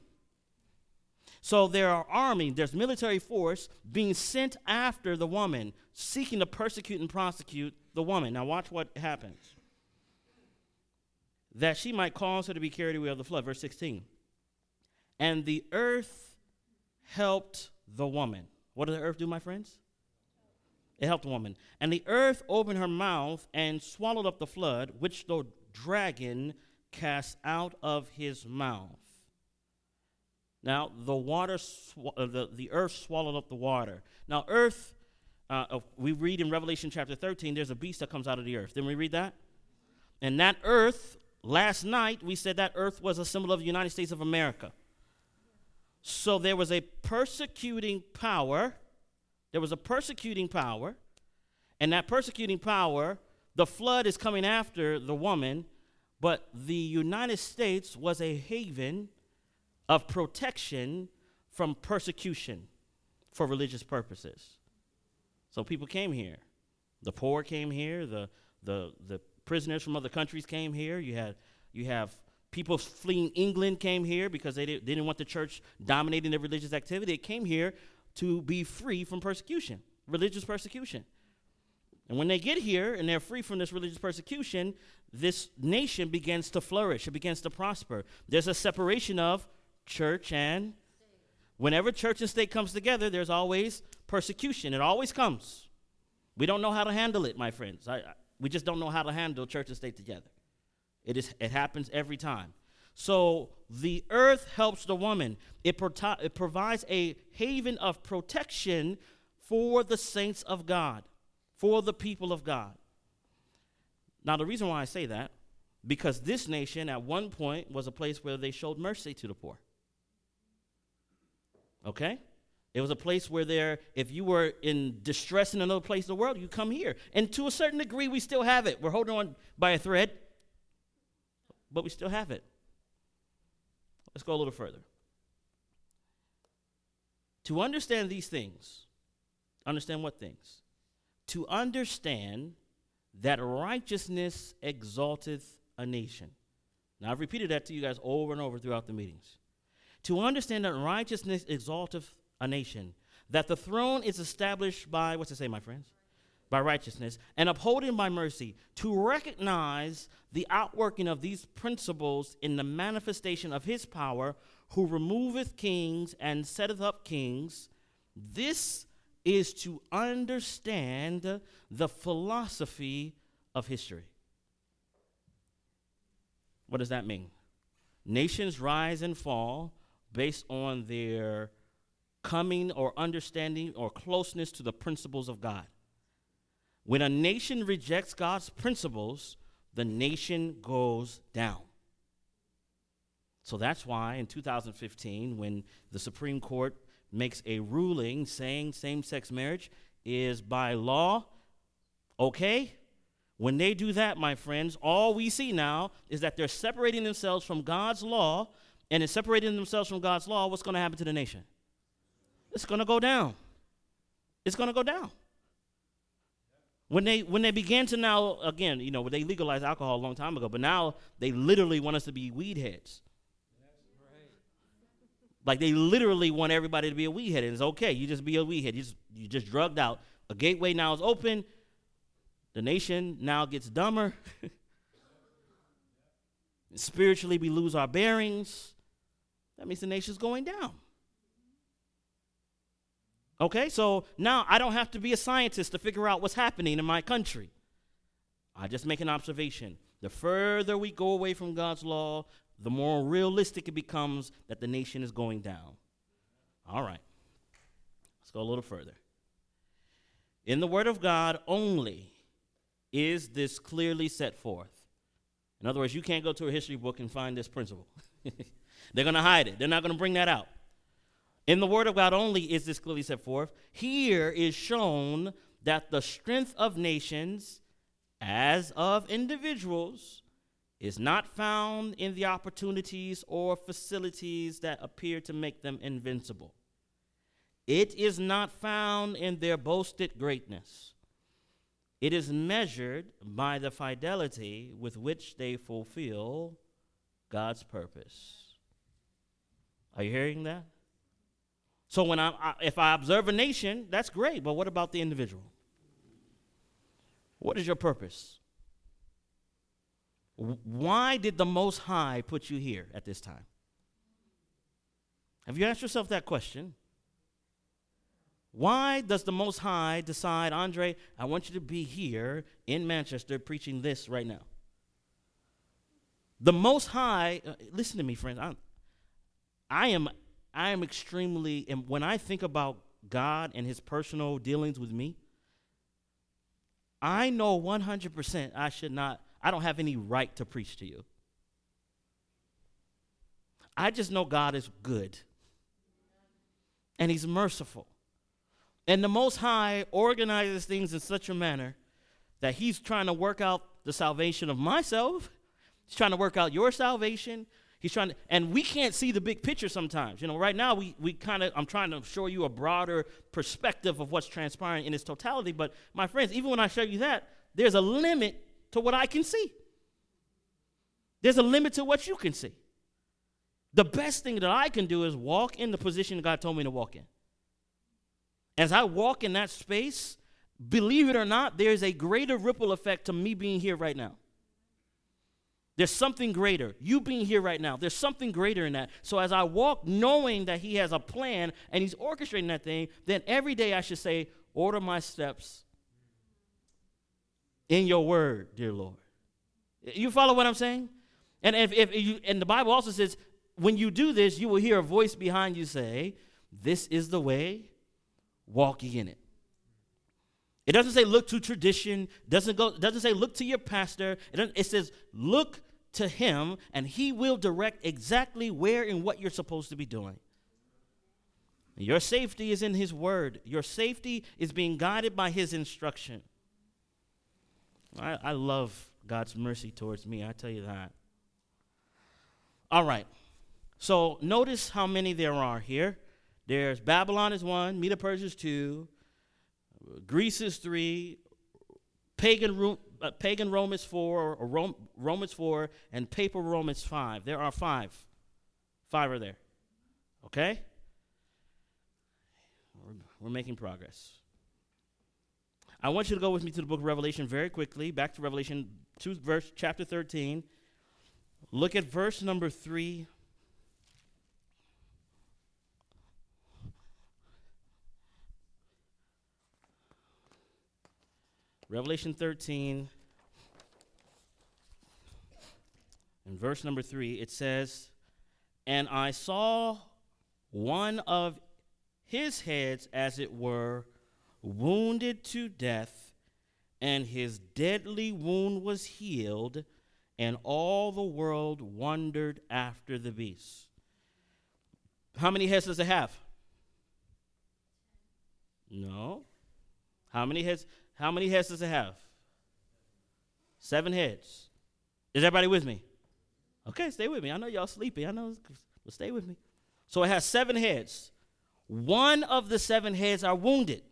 So there are army, there's military force being sent after the woman, seeking to persecute and prosecute the woman. Now watch what happens. That she might cause her to be carried away of the flood. Verse 16. And the earth helped the woman. What did the earth do, my friends? It helped the woman. And the earth opened her mouth and swallowed up the flood, which the dragon cast out of his mouth. Now, the water, sw- uh, the, the earth swallowed up the water. Now, earth, uh, we read in Revelation chapter 13, there's a beast that comes out of the earth. Didn't we read that? And that earth, last night, we said that earth was a symbol of the United States of America. So there was a persecuting power there was a persecuting power, and that persecuting power, the flood is coming after the woman, but the United States was a haven of protection from persecution for religious purposes. So people came here. The poor came here, the, the, the prisoners from other countries came here. You had you have people fleeing England came here because they, did, they didn't want the church dominating their religious activity. They came here to be free from persecution, religious persecution. And when they get here and they're free from this religious persecution, this nation begins to flourish, it begins to prosper. There's a separation of church and whenever church and state comes together, there's always persecution. It always comes. We don't know how to handle it, my friends. I, I, we just don't know how to handle church and state together. It, is, it happens every time. So the earth helps the woman. It, pro- it provides a haven of protection for the saints of God, for the people of God. Now, the reason why I say that, because this nation at one point was a place where they showed mercy to the poor. Okay? It was a place where there, if you were in distress in another place in the world, you come here. And to a certain degree, we still have it. We're holding on by a thread, but we still have it. Let's go a little further. To understand these things, understand what things? To understand that righteousness exalteth a nation. Now, I've repeated that to you guys over and over throughout the meetings. To understand that righteousness exalteth a nation, that the throne is established by, what's it say, my friends? By righteousness, and upholding by mercy, to recognize the outworking of these principles in the manifestation of his power, who removeth kings and setteth up kings. This is to understand the philosophy of history. What does that mean? Nations rise and fall based on their coming or understanding or closeness to the principles of God. When a nation rejects God's principles, the nation goes down. So that's why in 2015, when the Supreme Court makes a ruling saying same sex marriage is by law, okay? When they do that, my friends, all we see now is that they're separating themselves from God's law, and in separating themselves from God's law, what's going to happen to the nation? It's going to go down. It's going to go down. When they when they began to now again, you know, they legalized alcohol a long time ago, but now they literally want us to be weed heads. Like they literally want everybody to be a weed head, and it's okay. You just be a weed head. You just you just drugged out. A gateway now is open. The nation now gets dumber. Spiritually, we lose our bearings. That means the nation's going down. Okay, so now I don't have to be a scientist to figure out what's happening in my country. I just make an observation. The further we go away from God's law, the more realistic it becomes that the nation is going down. All right, let's go a little further. In the Word of God only is this clearly set forth. In other words, you can't go to a history book and find this principle. They're going to hide it, they're not going to bring that out. In the Word of God only is this clearly set forth. Here is shown that the strength of nations, as of individuals, is not found in the opportunities or facilities that appear to make them invincible. It is not found in their boasted greatness. It is measured by the fidelity with which they fulfill God's purpose. Are you hearing that? So when I, I, if I observe a nation, that's great, but what about the individual? What is your purpose? Why did the Most High put you here at this time? Have you asked yourself that question? Why does the Most High decide, Andre, I want you to be here in Manchester preaching this right now? The Most High, uh, listen to me, friends. I'm, I am, I am extremely, and when I think about God and His personal dealings with me, I know 100% I should not I don't have any right to preach to you. I just know God is good and He's merciful. And the Most High organizes things in such a manner that He's trying to work out the salvation of myself, He's trying to work out your salvation. He's trying to, and we can't see the big picture sometimes. You know, right now we, we kind of, I'm trying to show you a broader perspective of what's transpiring in its totality. But my friends, even when I show you that, there's a limit to what I can see. There's a limit to what you can see. The best thing that I can do is walk in the position God told me to walk in. As I walk in that space, believe it or not, there's a greater ripple effect to me being here right now. There's something greater. You being here right now, there's something greater in that. So as I walk knowing that He has a plan and He's orchestrating that thing, then every day I should say, Order my steps in your word, dear Lord. You follow what I'm saying? And if, if you and the Bible also says, when you do this, you will hear a voice behind you say, This is the way, walk ye in it. It doesn't say look to tradition, doesn't go, doesn't say look to your pastor. It, it says look to him, and he will direct exactly where and what you're supposed to be doing. Your safety is in his word. Your safety is being guided by his instruction. I, I love God's mercy towards me, I tell you that. All right. So notice how many there are here. There's Babylon is one, Medo Persia is two, Greece is three, pagan, uh, pagan is four, or Rome, is four, and papal Romans five. There are five. Five are there. Okay? We're, we're making progress. I want you to go with me to the book of Revelation very quickly, back to Revelation 2, verse chapter 13. Look at verse number 3. Revelation 13, in verse number 3, it says, And I saw one of his heads, as it were, wounded to death, and his deadly wound was healed, and all the world wondered after the beast. How many heads does it have? No. How many heads? How many heads does it have? Seven heads. Is everybody with me? Okay, stay with me. I know y'all sleepy. I know, but stay with me. So it has seven heads. One of the seven heads are wounded.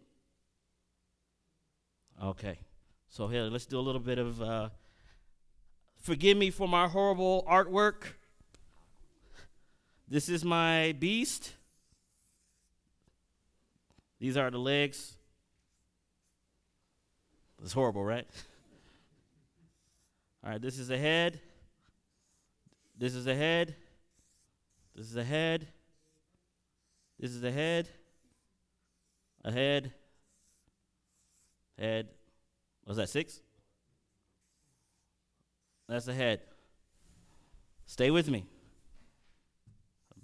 Okay. So here, let's do a little bit of uh, forgive me for my horrible artwork. This is my beast. These are the legs. It's horrible, right? All right, this is a head. This is a head. This is a head. This is a head. A head head. Was that six? That's a head. Stay with me.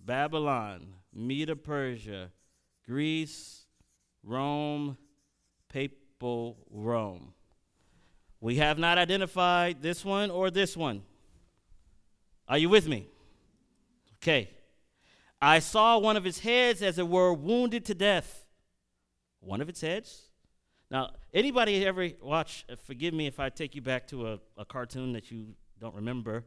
Babylon, Medo Persia, Greece, Rome, Papal Rome. We have not identified this one or this one. Are you with me? Okay. I saw one of its heads as it were wounded to death. One of its heads? Now, anybody ever watch, uh, forgive me if I take you back to a, a cartoon that you don't remember.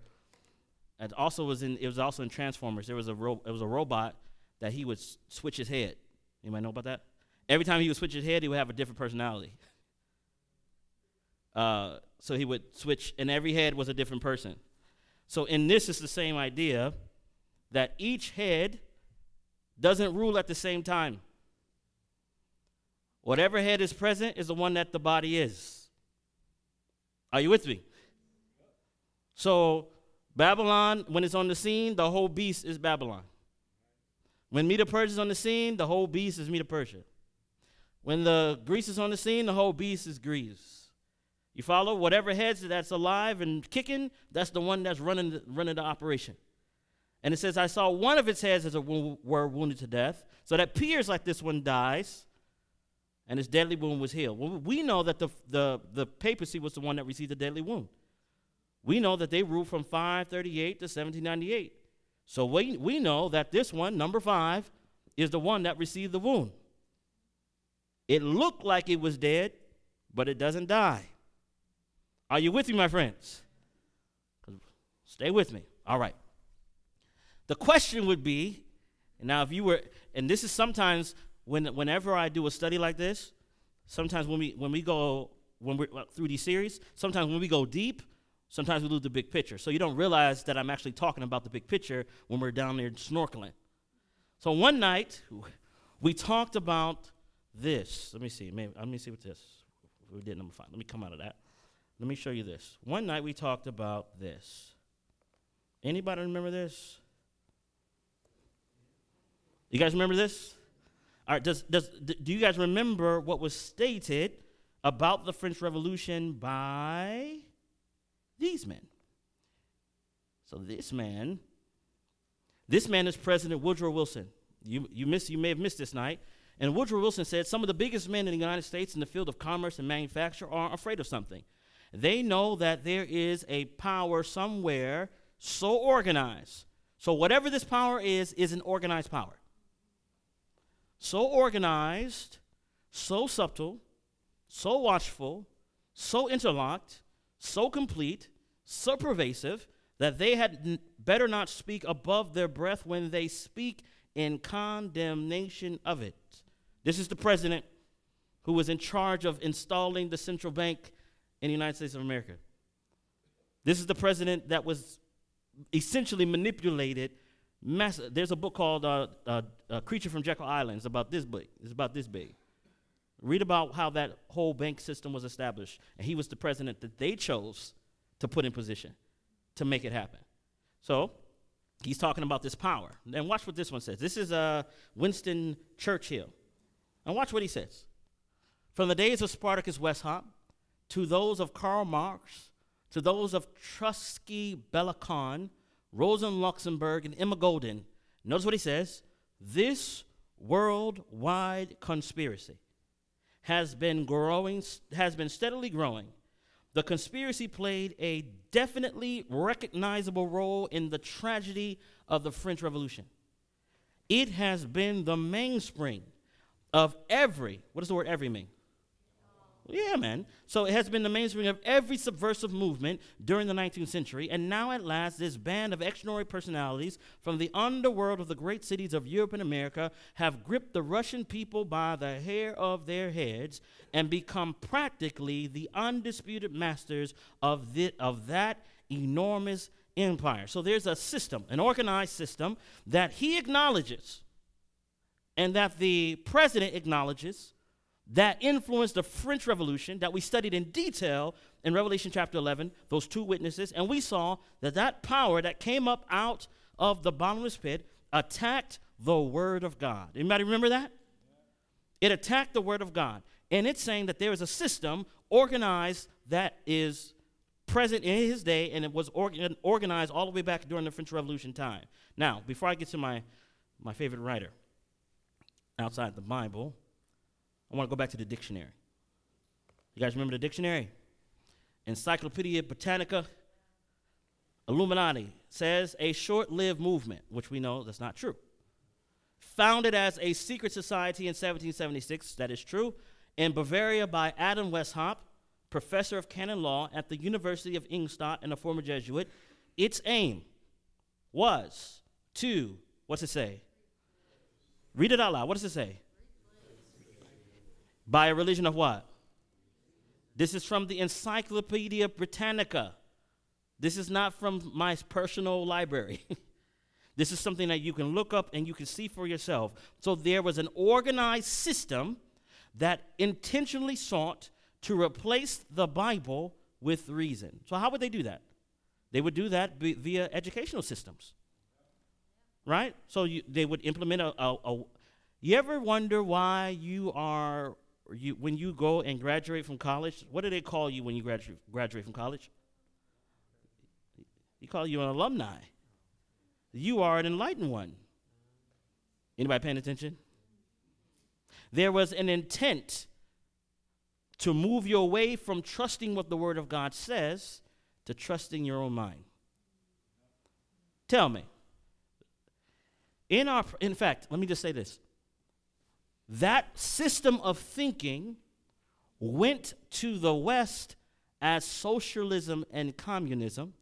It also was in, it was also in Transformers. There was a, ro- it was a robot that he would s- switch his head. Anybody know about that? Every time he would switch his head, he would have a different personality. Uh, so he would switch, and every head was a different person. So in this, it's the same idea that each head doesn't rule at the same time. Whatever head is present is the one that the body is. Are you with me? So, Babylon, when it's on the scene, the whole beast is Babylon. When Medo Persia is on the scene, the whole beast is Medo Persia. When the Greece is on the scene, the whole beast is Greece. You follow? Whatever heads that's alive and kicking, that's the one that's running the, running the operation. And it says, I saw one of its heads as it were wounded to death. So that appears like this one dies, and its deadly wound was healed. Well, we know that the, the, the papacy was the one that received the deadly wound. We know that they ruled from 538 to 1798. So we, we know that this one, number five, is the one that received the wound. It looked like it was dead, but it doesn't die. Are you with me, my friends? Stay with me. All right. The question would be, now if you were, and this is sometimes when whenever I do a study like this, sometimes when we when we go when we're well, through these series, sometimes when we go deep, sometimes we lose the big picture. So you don't realize that I'm actually talking about the big picture when we're down there snorkeling. So one night we talked about this. Let me see. Maybe let me see what this. We did number five. Let me come out of that. Let me show you this. One night we talked about this. Anybody remember this? You guys remember this? All right, does, does, do you guys remember what was stated about the French Revolution by these men? So this man, this man is President Woodrow Wilson. You, you, miss, you may have missed this night. And Woodrow Wilson said some of the biggest men in the United States in the field of commerce and manufacture are afraid of something. They know that there is a power somewhere so organized. So, whatever this power is, is an organized power. So organized, so subtle, so watchful, so interlocked, so complete, so pervasive that they had n- better not speak above their breath when they speak in condemnation of it. This is the president who was in charge of installing the central bank in the United States of America. This is the president that was essentially manipulated. Mass- There's a book called uh, uh, uh, "Creature from Jekyll Island." It's about this big. It's about this big. Read about how that whole bank system was established, and he was the president that they chose to put in position to make it happen. So he's talking about this power. And watch what this one says. This is uh, Winston Churchill. And watch what he says. From the days of Spartacus Weishaupt to those of Karl Marx to those of Trotsky Bela Kun, Rosa Luxemburg, and Emma Goldman. Notice what he says. This worldwide conspiracy has been growing, has been steadily growing. The conspiracy played a definitely recognizable role in the tragedy of the French Revolution. It has been the mainspring of every, what does the word every mean? Yeah, man. So it has been the mainspring of every subversive movement during the 19th century, and now at last, this band of extraordinary personalities from the underworld of the great cities of Europe and America have gripped the Russian people by the hair of their heads and become practically the undisputed masters of, the, of that enormous empire. So there's a system, an organized system that he acknowledges and that the president acknowledges that influenced the French Revolution that we studied in detail in Revelation chapter 11, those two witnesses, and we saw that that power that came up out of the bottomless pit attacked the Word of God. Anybody remember that? It attacked the Word of God. And it's saying that there is a system organized that is present in his day and it was organ- organized all the way back during the French Revolution time. Now, before I get to my, my favorite writer outside the Bible, I want to go back to the dictionary. You guys remember the dictionary? Encyclopedia Britannica, Illuminati says a short lived movement, which we know that's not true. founded as a secret society in 1776, that is true, in Bavaria by Adam Weishaupt, professor of canon law at the University of Ingolstadt and a former Jesuit. Its aim was to, what's it say? Read it out loud. What does it say? By a religion of what? This is from the Encyclopedia Britannica. This is not from my personal library. this is something that you can look up and you can see for yourself. So there was an organized system that intentionally sought to replace the Bible with reason. So, how would they do that? They would do that via educational systems. Right? So, you, they would implement a, a, a. You ever wonder why you are, you, when you go and graduate from college, what do they call you when you graduate, graduate from college? You call you an alumni. You are an enlightened one. Anybody paying attention? There was an intent to move you away from trusting what the Word of God says to trusting your own mind. Tell me. In our in fact, let me just say this. That system of thinking went to the west as socialism and communism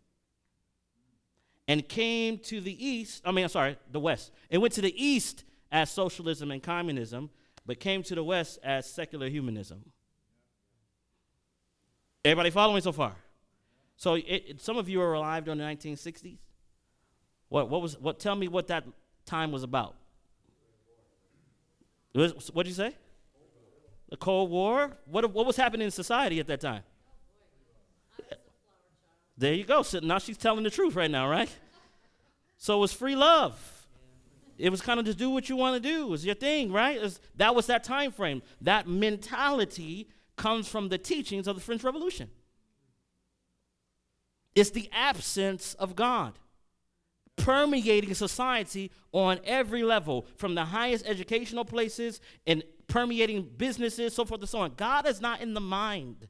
and came to the east, I mean, I'm sorry, the west. It went to the east as socialism and communism but came to the West as secular humanism. Everybody following so far? So it, it, some of you are alive during the 1960s. What, what was, what, tell me what that time was about. What did you say? The Cold War? What, what was happening in society at that time? There you go. So now she's telling the truth right now, right? So it was free love. It was kind of just do what you want to do. It was your thing, right? Was, that was that time frame. That mentality comes from the teachings of the French Revolution. It's the absence of God permeating society on every level, from the highest educational places and permeating businesses, so forth and so on. God is not in the mind.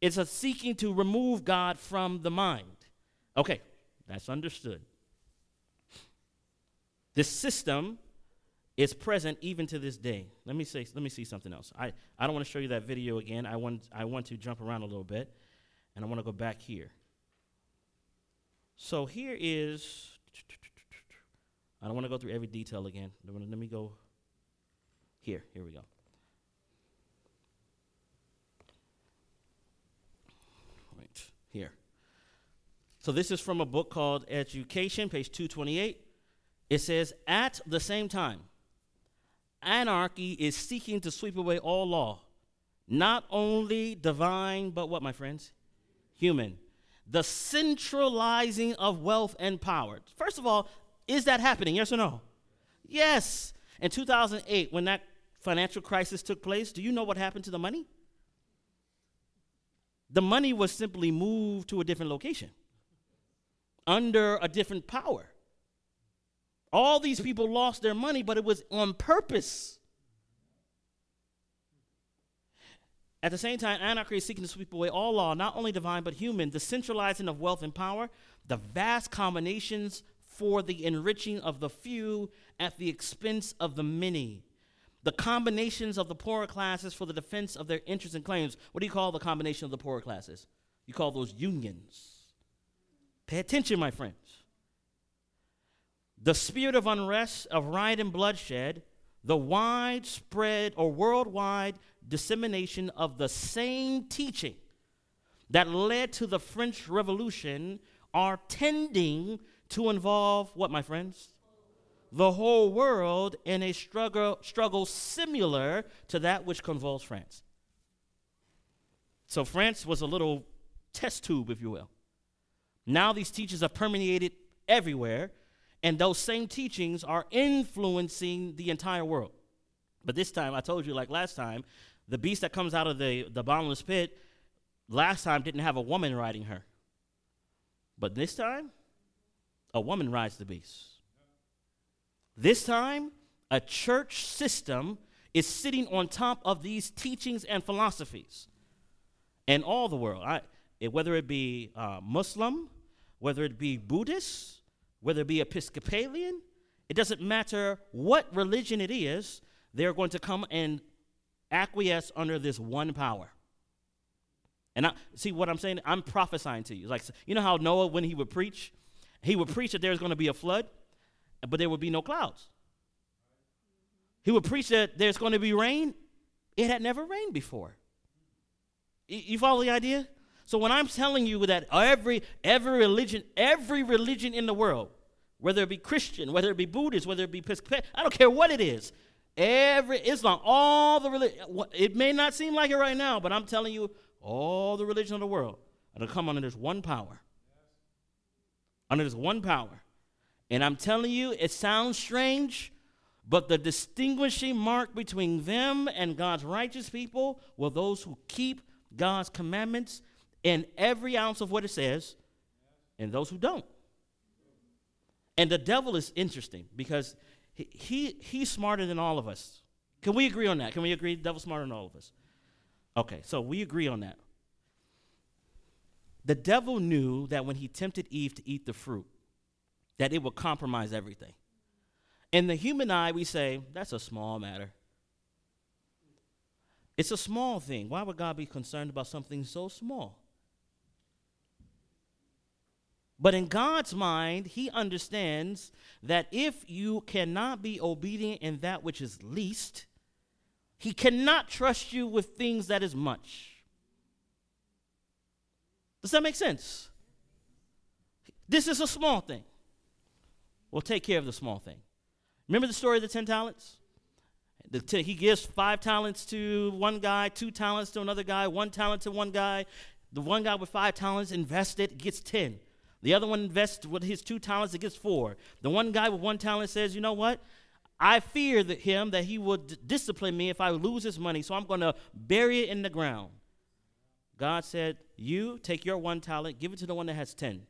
It's a seeking to remove God from the mind. Okay, that's understood. This system is present even to this day. Let me say, let me see something else. I, I don't want to show you that video again. I want, I want to jump around a little bit, and I want to go back here. So here is, I don't want to go through every detail again. Let me go here. Here we go. Right, here. So this is from a book called Education, page 228. It says, at the same time, anarchy is seeking to sweep away all law, not only divine, but what, my friends? Human. The centralizing of wealth and power. First of all, is that happening? Yes or no? Yes. In 2008, when that financial crisis took place, do you know what happened to the money? The money was simply moved to a different location under a different power. All these people lost their money, but it was on purpose. At the same time, anarchy is seeking to sweep away all law, not only divine but human, the centralizing of wealth and power, the vast combinations for the enriching of the few at the expense of the many, the combinations of the poorer classes for the defense of their interests and claims. What do you call the combination of the poorer classes? You call those unions. Pay attention, my friends. The spirit of unrest, of riot and bloodshed, the widespread or worldwide dissemination of the same teaching that led to the French Revolution are tending to involve what, my friends? The whole world in a struggle, struggle similar to that which convulsed France. So, France was a little test tube, if you will. Now, these teachers are permeated everywhere, and those same teachings are influencing the entire world. But this time, I told you, like last time, the beast that comes out of the, the bottomless pit last time didn't have a woman riding her. But this time, a woman rides the beast. This time, a church system is sitting on top of these teachings and philosophies. And all the world, I, whether it be uh, Muslim, whether it be Buddhist, whether it be Episcopalian, It doesn't matter what religion it is, they're going to come and acquiesce under this one power. And I see what I'm saying? I'm prophesying to you. Like you know how Noah when he would preach, he would preach that there's going to be a flood, but there would be no clouds. He would preach that there's going to be rain. It had never rained before. You follow the idea? So when I'm telling you that every every religion, every religion in the world, whether it be Christian, whether it be Buddhist, whether it be I don't care what it is, every Islam, all the religion, it may not seem like it right now, but I'm telling you, all the religion of the world are to come under this one power. Under this one power. And I'm telling you, it sounds strange, but the distinguishing mark between them and God's righteous people were those who keep God's commandments in every ounce of what it says, and those who don't. And the devil is interesting because he, he, he's smarter than all of us. Can we agree on that? Can we agree the devil's smarter than all of us? Okay, so we agree on that. The devil knew that when he tempted Eve to eat the fruit, that it would compromise everything. In the human eye, we say, that's a small matter. It's a small thing. Why would God be concerned about something so small? But in God's mind, He understands that if you cannot be obedient in that which is least, He cannot trust you with things that is much. Does that make sense? This is a small thing. We'll take care of the small thing. Remember the story of the 10 talents? The t- he gives five talents to one guy, two talents to another guy, one talent to one guy. The one guy with five talents invested, gets 10. The other one invests with his two talents, it gets four. The one guy with one talent says, You know what? I fear that him that he would d- discipline me if I lose his money, so I'm going to bury it in the ground. God said, You take your one talent, give it to the one that has 10.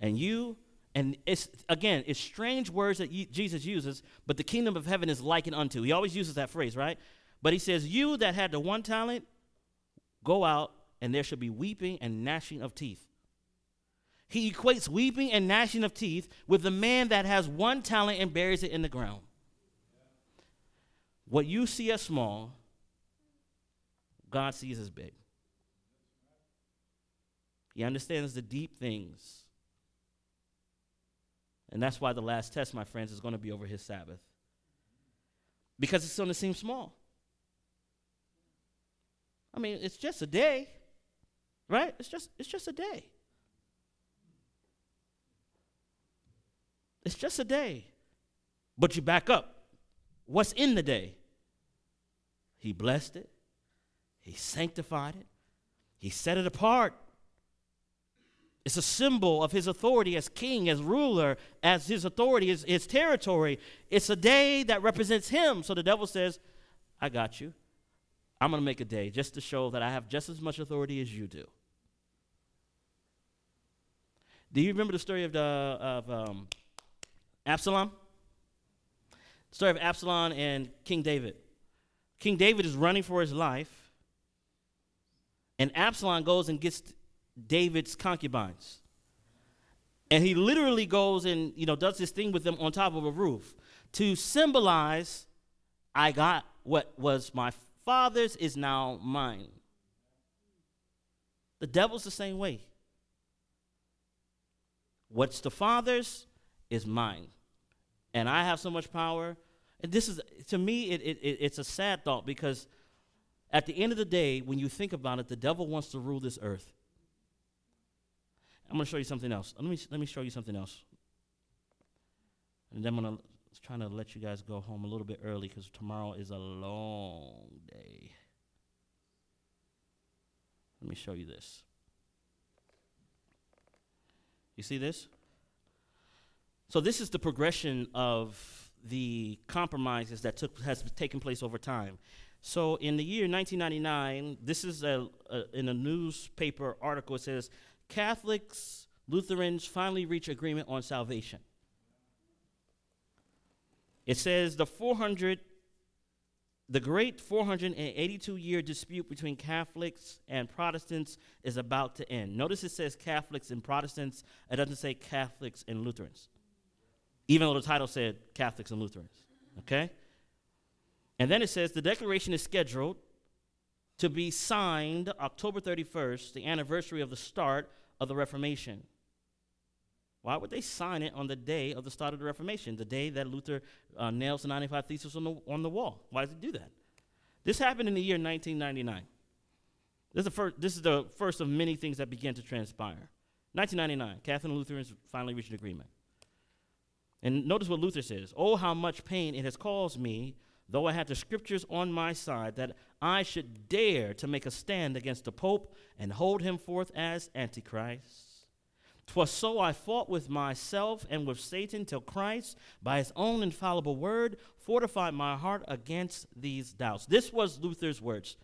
And you, and it's again, it's strange words that Jesus uses, but the kingdom of heaven is likened unto. He always uses that phrase, right? But he says, You that had the one talent, go out, and there shall be weeping and gnashing of teeth. He equates weeping and gnashing of teeth with the man that has one talent and buries it in the ground. What you see as small, God sees as big. He understands the deep things. And that's why the last test, my friends, is going to be over his Sabbath. Because it's going to seem small. I mean, it's just a day, right? It's just, it's just a day. It's just a day. But you back up. What's in the day? He blessed it, He sanctified it, He set it apart. It's a symbol of his authority as king, as ruler, as his authority, his, his territory. It's a day that represents him. So the devil says, I got you. I'm going to make a day just to show that I have just as much authority as you do. Do you remember the story of, the, of um, Absalom. Story of Absalom and King David. King David is running for his life, and Absalom goes and gets David's concubines. And he literally goes and you know does this thing with them on top of a roof to symbolize I got what was my father's is now mine. The devil's the same way. What's the father's is mine. And I have so much power. And this is, to me, it, it, it, it's a sad thought because at the end of the day, when you think about it, the devil wants to rule this earth. I'm going to show you something else. Let me, let me show you something else. And then I'm going to trying to let you guys go home a little bit early because tomorrow is a long day. Let me show you this. You see this? So this is the progression of the compromises that took, has taken place over time. So in the year 1999, this is a, a, in a newspaper article. It says Catholics, Lutherans finally reach agreement on salvation. It says the 400, the great 482 year dispute between Catholics and Protestants is about to end. Notice it says Catholics and Protestants. It doesn't say Catholics and Lutherans. Even though the title said Catholics and Lutherans. Okay? And then it says the declaration is scheduled to be signed October 31st, the anniversary of the start of the Reformation. Why would they sign it on the day of the start of the Reformation, the day that Luther uh, nails the 95 Theses on the, on the wall? Why does he do that? This happened in the year 1999. This is, the first, this is the first of many things that began to transpire. 1999, Catholic and Lutherans finally reached an agreement. And notice what Luther says Oh, how much pain it has caused me, though I had the scriptures on my side, that I should dare to make a stand against the Pope and hold him forth as Antichrist. 'Twas so I fought with myself and with Satan till Christ, by his own infallible word, fortified my heart against these doubts. This was Luther's words.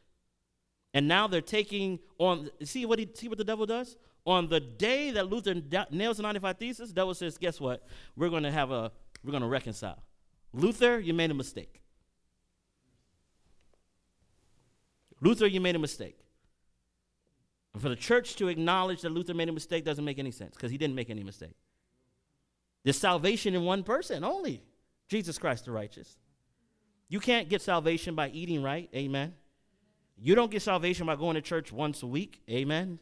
And now they're taking on, see what, he, see what the devil does? On the day that Luther nails the 95 Theses, the devil says, guess what? We're going to have a, we're going to reconcile. Luther, you made a mistake. Luther, you made a mistake. And for the church to acknowledge that Luther made a mistake doesn't make any sense because he didn't make any mistake. There's salvation in one person only Jesus Christ the righteous. You can't get salvation by eating right, amen. You don't get salvation by going to church once a week, amen.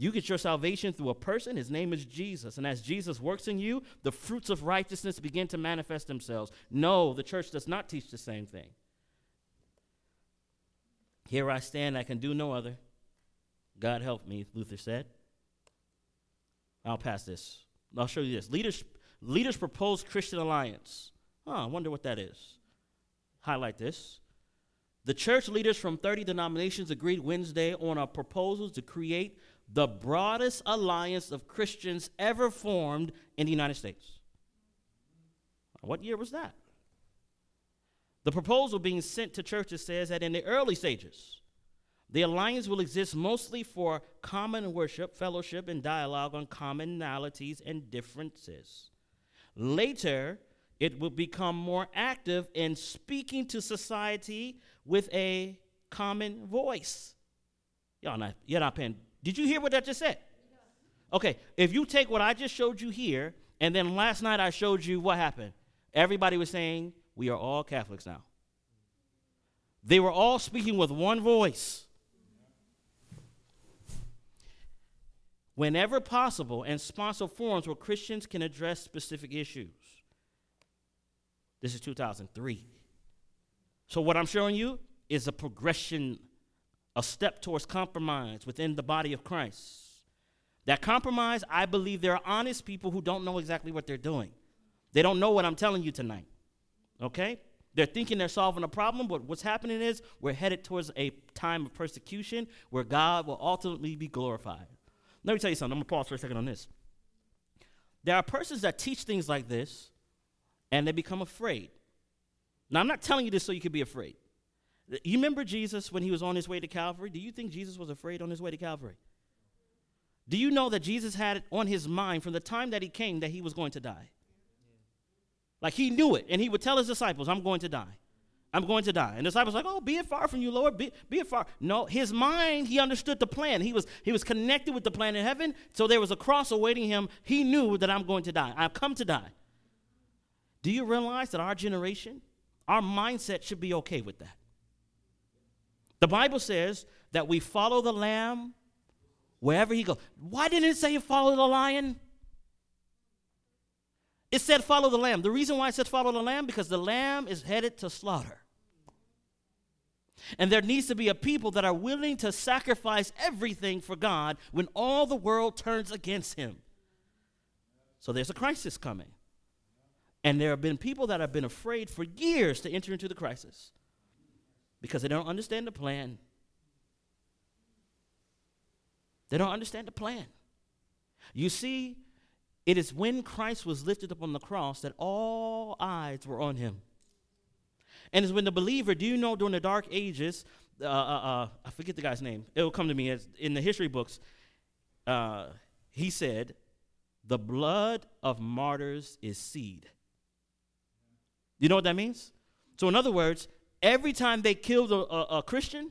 You get your salvation through a person, his name is Jesus. And as Jesus works in you, the fruits of righteousness begin to manifest themselves. No, the church does not teach the same thing. Here I stand, I can do no other. God help me, Luther said. I'll pass this. I'll show you this. Leaders, leaders proposed Christian alliance. Huh, I wonder what that is. Highlight this. The church leaders from 30 denominations agreed Wednesday on a proposal to create the broadest alliance of Christians ever formed in the United States. What year was that? The proposal being sent to churches says that in the early stages, the alliance will exist mostly for common worship, fellowship, and dialogue on commonalities and differences. Later, it will become more active in speaking to society with a common voice. Y'all not, you're not paying. Did you hear what that just said? Okay, if you take what I just showed you here, and then last night I showed you what happened, everybody was saying, We are all Catholics now. They were all speaking with one voice. whenever possible, and sponsor forums where Christians can address specific issues. This is 2003. So, what I'm showing you is a progression, a step towards compromise within the body of Christ. That compromise, I believe there are honest people who don't know exactly what they're doing. They don't know what I'm telling you tonight. Okay? They're thinking they're solving a problem, but what's happening is we're headed towards a time of persecution where God will ultimately be glorified. Let me tell you something. I'm going to pause for a second on this. There are persons that teach things like this and they become afraid. Now, I'm not telling you this so you can be afraid. You remember Jesus when he was on his way to Calvary? Do you think Jesus was afraid on his way to Calvary? Do you know that Jesus had it on his mind from the time that he came that he was going to die? Like he knew it, and he would tell his disciples, I'm going to die. I'm going to die. And the disciples like, oh, be it far from you, Lord. Be, be it far. No, his mind, he understood the plan. He was, he was connected with the plan in heaven. So there was a cross awaiting him. He knew that I'm going to die. I've come to die. Do you realize that our generation, our mindset should be okay with that? The Bible says that we follow the lamb wherever he goes. Why didn't it say follow the lion? It said follow the lamb. The reason why it said follow the lamb because the lamb is headed to slaughter. And there needs to be a people that are willing to sacrifice everything for God when all the world turns against him. So there's a crisis coming. And there have been people that have been afraid for years to enter into the crisis because they don't understand the plan. They don't understand the plan. You see, it is when Christ was lifted up on the cross that all eyes were on him. And it's when the believer, do you know during the dark ages, uh, uh, uh, I forget the guy's name, it will come to me as in the history books, uh, he said, The blood of martyrs is seed. You know what that means? So, in other words, every time they killed a, a, a Christian,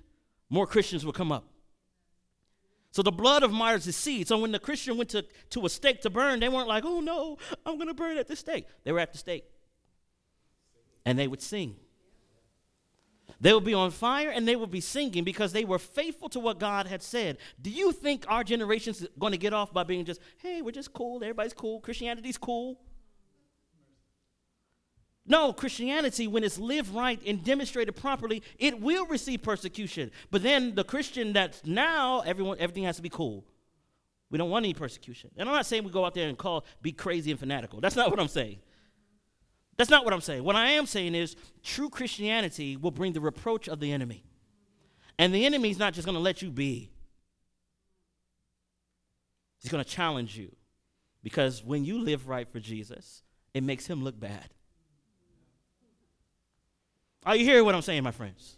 more Christians would come up. So the blood of martyrs is seed. So when the Christian went to, to a stake to burn, they weren't like, oh no, I'm going to burn at the stake. They were at the stake. And they would sing. They would be on fire and they would be singing because they were faithful to what God had said. Do you think our generation's going to get off by being just, hey, we're just cool, everybody's cool, Christianity's cool? No, Christianity, when it's lived right and demonstrated properly, it will receive persecution. But then the Christian that's now, everyone, everything has to be cool. We don't want any persecution. And I'm not saying we go out there and call, be crazy and fanatical. That's not what I'm saying. That's not what I'm saying. What I am saying is true Christianity will bring the reproach of the enemy. And the enemy is not just going to let you be, he's going to challenge you. Because when you live right for Jesus, it makes him look bad. Are you hearing what I'm saying, my friends?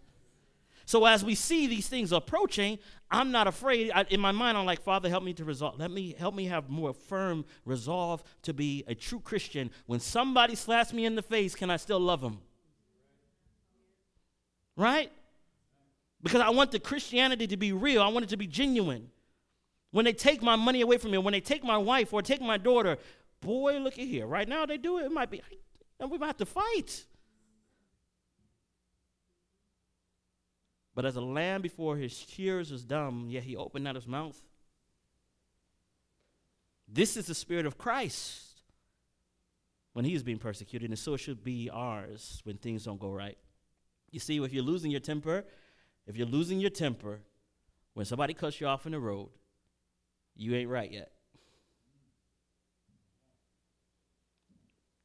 So as we see these things approaching, I'm not afraid. I, in my mind, I'm like, Father, help me to resolve. Let me help me have more firm resolve to be a true Christian. When somebody slaps me in the face, can I still love them? Right? Because I want the Christianity to be real. I want it to be genuine. When they take my money away from me, when they take my wife or take my daughter, boy, look at here. Right now they do it. It might be, and we might have to fight. But as a lamb before his shears is dumb, yet he opened not his mouth. This is the spirit of Christ when he is being persecuted, and so it should be ours when things don't go right. You see, if you're losing your temper, if you're losing your temper when somebody cuts you off in the road, you ain't right yet.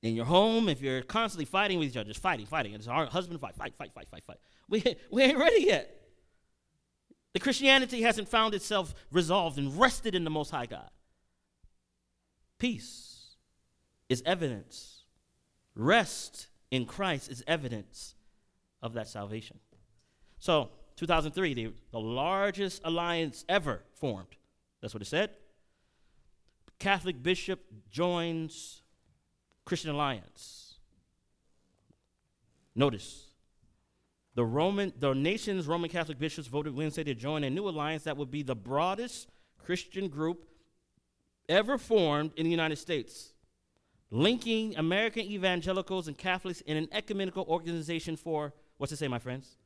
In your home, if you're constantly fighting with each other, just fighting, fighting, it's our husband fight, fight, fight, fight, fight, fight. We, we ain't ready yet. The Christianity hasn't found itself resolved and rested in the Most High God. Peace is evidence. Rest in Christ is evidence of that salvation. So, 2003, the, the largest alliance ever formed. That's what it said. Catholic bishop joins Christian alliance. Notice the Roman, the nation's Roman Catholic bishops voted Wednesday to join a new alliance that would be the broadest Christian group ever formed in the United States, linking American evangelicals and Catholics in an ecumenical organization for what's it say, my friends?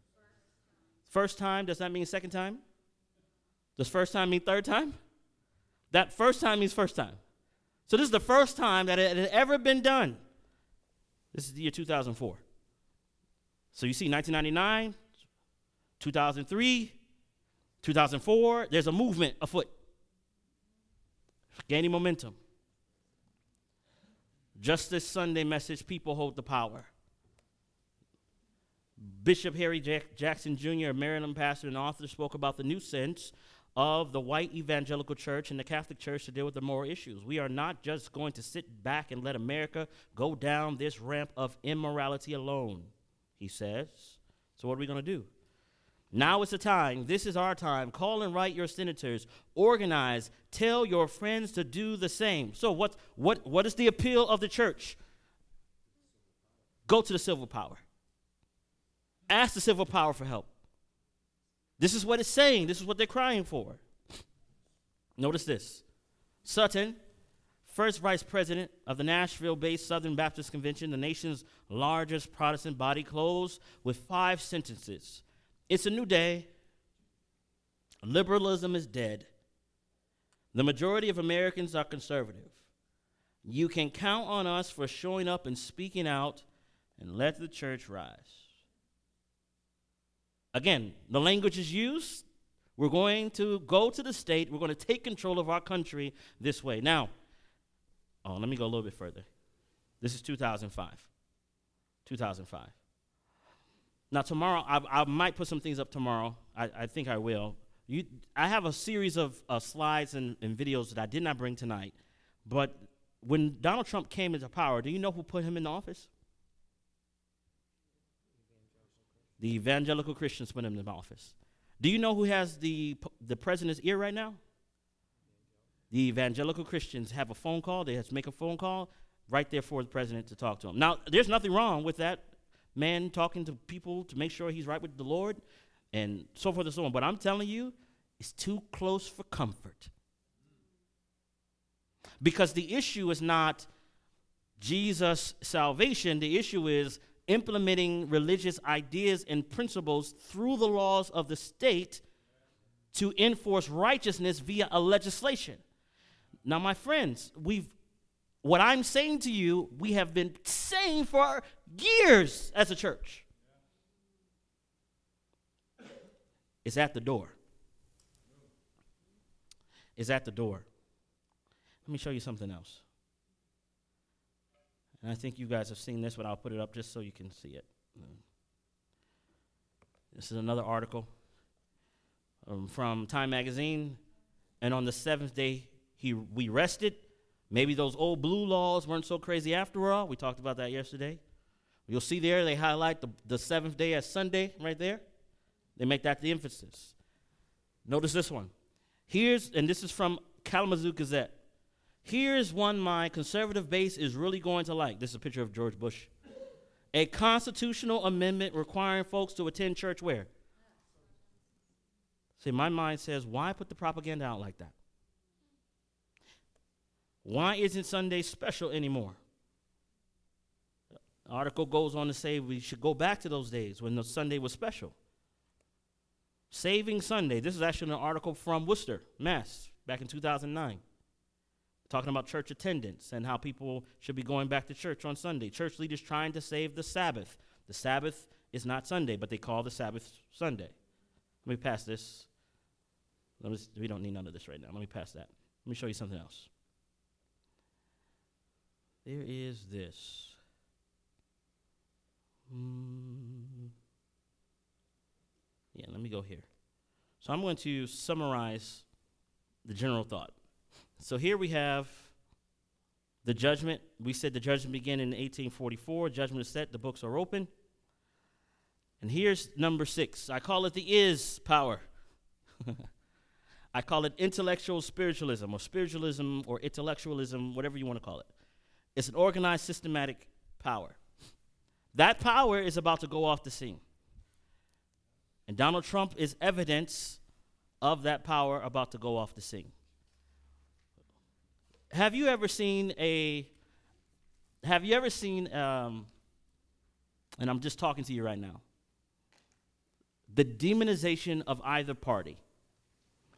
First time, does that mean second time? Does first time mean third time? That first time means first time. So this is the first time that it had ever been done. This is the year 2004. So you see 1999, 2003, 2004, there's a movement afoot, gaining momentum. Just this Sunday message, people hold the power. Bishop Harry Jack- Jackson Jr., a Maryland pastor and author, spoke about the new sense of the white evangelical church and the Catholic church to deal with the moral issues. We are not just going to sit back and let America go down this ramp of immorality alone he says. So, what are we going to do? Now is the time. This is our time. Call and write your senators. Organize. Tell your friends to do the same. So, what, what, what is the appeal of the church? Go to the civil power. Ask the civil power for help. This is what it's saying. This is what they're crying for. Notice this Sutton first vice president of the Nashville based Southern Baptist Convention, the nation's largest Protestant body, closed with five sentences It's a new day. Liberalism is dead. The majority of Americans are conservative. You can count on us for showing up and speaking out and let the church rise. Again, the language is used. We're going to go to the state. We're going to take control of our country this way. Now, Oh, let me go a little bit further. This is 2005. 2005. Now, tomorrow, I, I might put some things up tomorrow. I, I think I will. You, I have a series of uh, slides and, and videos that I did not bring tonight. But when Donald Trump came into power, do you know who put him in office? The evangelical Christians put him in office. Do you know who has the, the president's ear right now? The evangelical Christians have a phone call, they have to make a phone call right there for the president to talk to him. Now, there's nothing wrong with that man talking to people to make sure he's right with the Lord and so forth and so on. But I'm telling you, it's too close for comfort. Because the issue is not Jesus' salvation, the issue is implementing religious ideas and principles through the laws of the state to enforce righteousness via a legislation. Now, my friends, we've what I'm saying to you, we have been saying for years as a church. Is at the door. Is at the door. Let me show you something else. And I think you guys have seen this, but I'll put it up just so you can see it. This is another article um, from Time Magazine. And on the seventh day, he, we rested. Maybe those old blue laws weren't so crazy after all. We talked about that yesterday. You'll see there, they highlight the, the seventh day as Sunday right there. They make that the emphasis. Notice this one. Here's, and this is from Kalamazoo Gazette. Here's one my conservative base is really going to like. This is a picture of George Bush. A constitutional amendment requiring folks to attend church where? See, my mind says, why put the propaganda out like that? Why isn't Sunday special anymore? The article goes on to say we should go back to those days when the Sunday was special. Saving Sunday. This is actually an article from Worcester, Mass, back in 2009, talking about church attendance and how people should be going back to church on Sunday. Church leaders trying to save the Sabbath. The Sabbath is not Sunday, but they call the Sabbath Sunday. Let me pass this. Let Me, we don't need none of this right now. Let me pass that. Let me show you something else. There is this. Mm. Yeah, let me go here. So I'm going to summarize the general thought. So here we have the judgment. We said the judgment began in 1844. Judgment is set. The books are open. And here's number six. I call it the is power. I call it intellectual spiritualism or spiritualism or intellectualism, whatever you want to call it. It's an organized, systematic power. That power is about to go off the scene. And Donald Trump is evidence of that power about to go off the scene. Have you ever seen a, have you ever seen, um, and I'm just talking to you right now, the demonization of either party?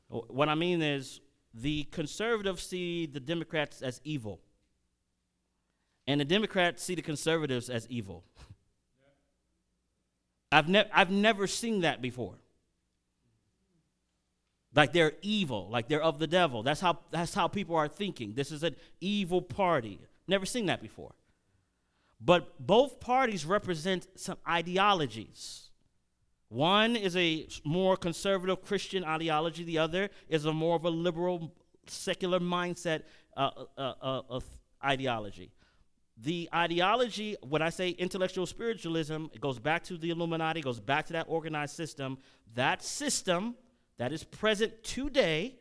What I mean is, the conservatives see the Democrats as evil and the Democrats see the conservatives as evil. I've, ne- I've never seen that before. Like they're evil, like they're of the devil. That's how, that's how people are thinking. This is an evil party. Never seen that before. But both parties represent some ideologies. One is a more conservative Christian ideology, the other is a more of a liberal, secular mindset uh, uh, uh, uh ideology the ideology, when I say intellectual spiritualism, it goes back to the Illuminati, goes back to that organized system. That system that is present today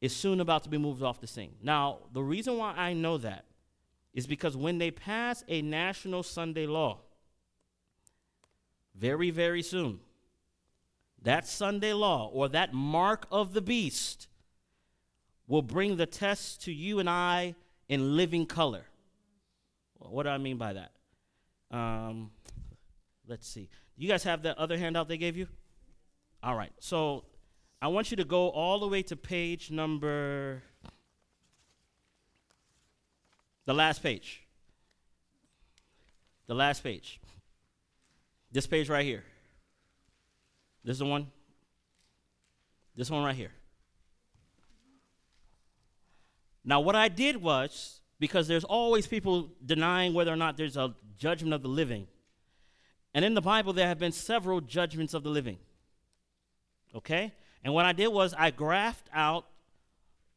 is soon about to be moved off the scene. Now, the reason why I know that is because when they pass a national Sunday law, very, very soon, that Sunday law or that mark of the beast will bring the test to you and I in living color. What do I mean by that? Um, let's see. You guys have that other handout they gave you? All right. So I want you to go all the way to page number, the last page. The last page. This page right here. This is the one. This one right here. Now, what I did was, because there's always people denying whether or not there's a judgment of the living. And in the Bible, there have been several judgments of the living. Okay? And what I did was I graphed out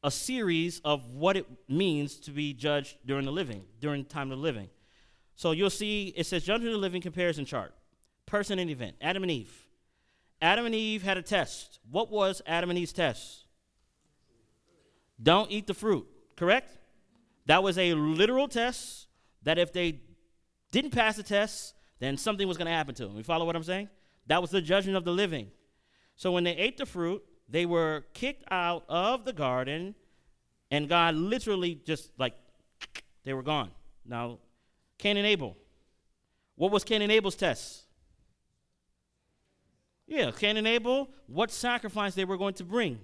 a series of what it means to be judged during the living, during the time of the living. So you'll see it says judgment of the living comparison chart. Person and event. Adam and Eve. Adam and Eve had a test. What was Adam and Eve's test? Don't eat the fruit. Correct? That was a literal test that if they didn't pass the test, then something was going to happen to them. You follow what I'm saying? That was the judgment of the living. So when they ate the fruit, they were kicked out of the garden, and God literally just like they were gone. Now, Cain and Abel. What was Cain and Abel's test? Yeah, Cain and Abel, what sacrifice they were going to bring.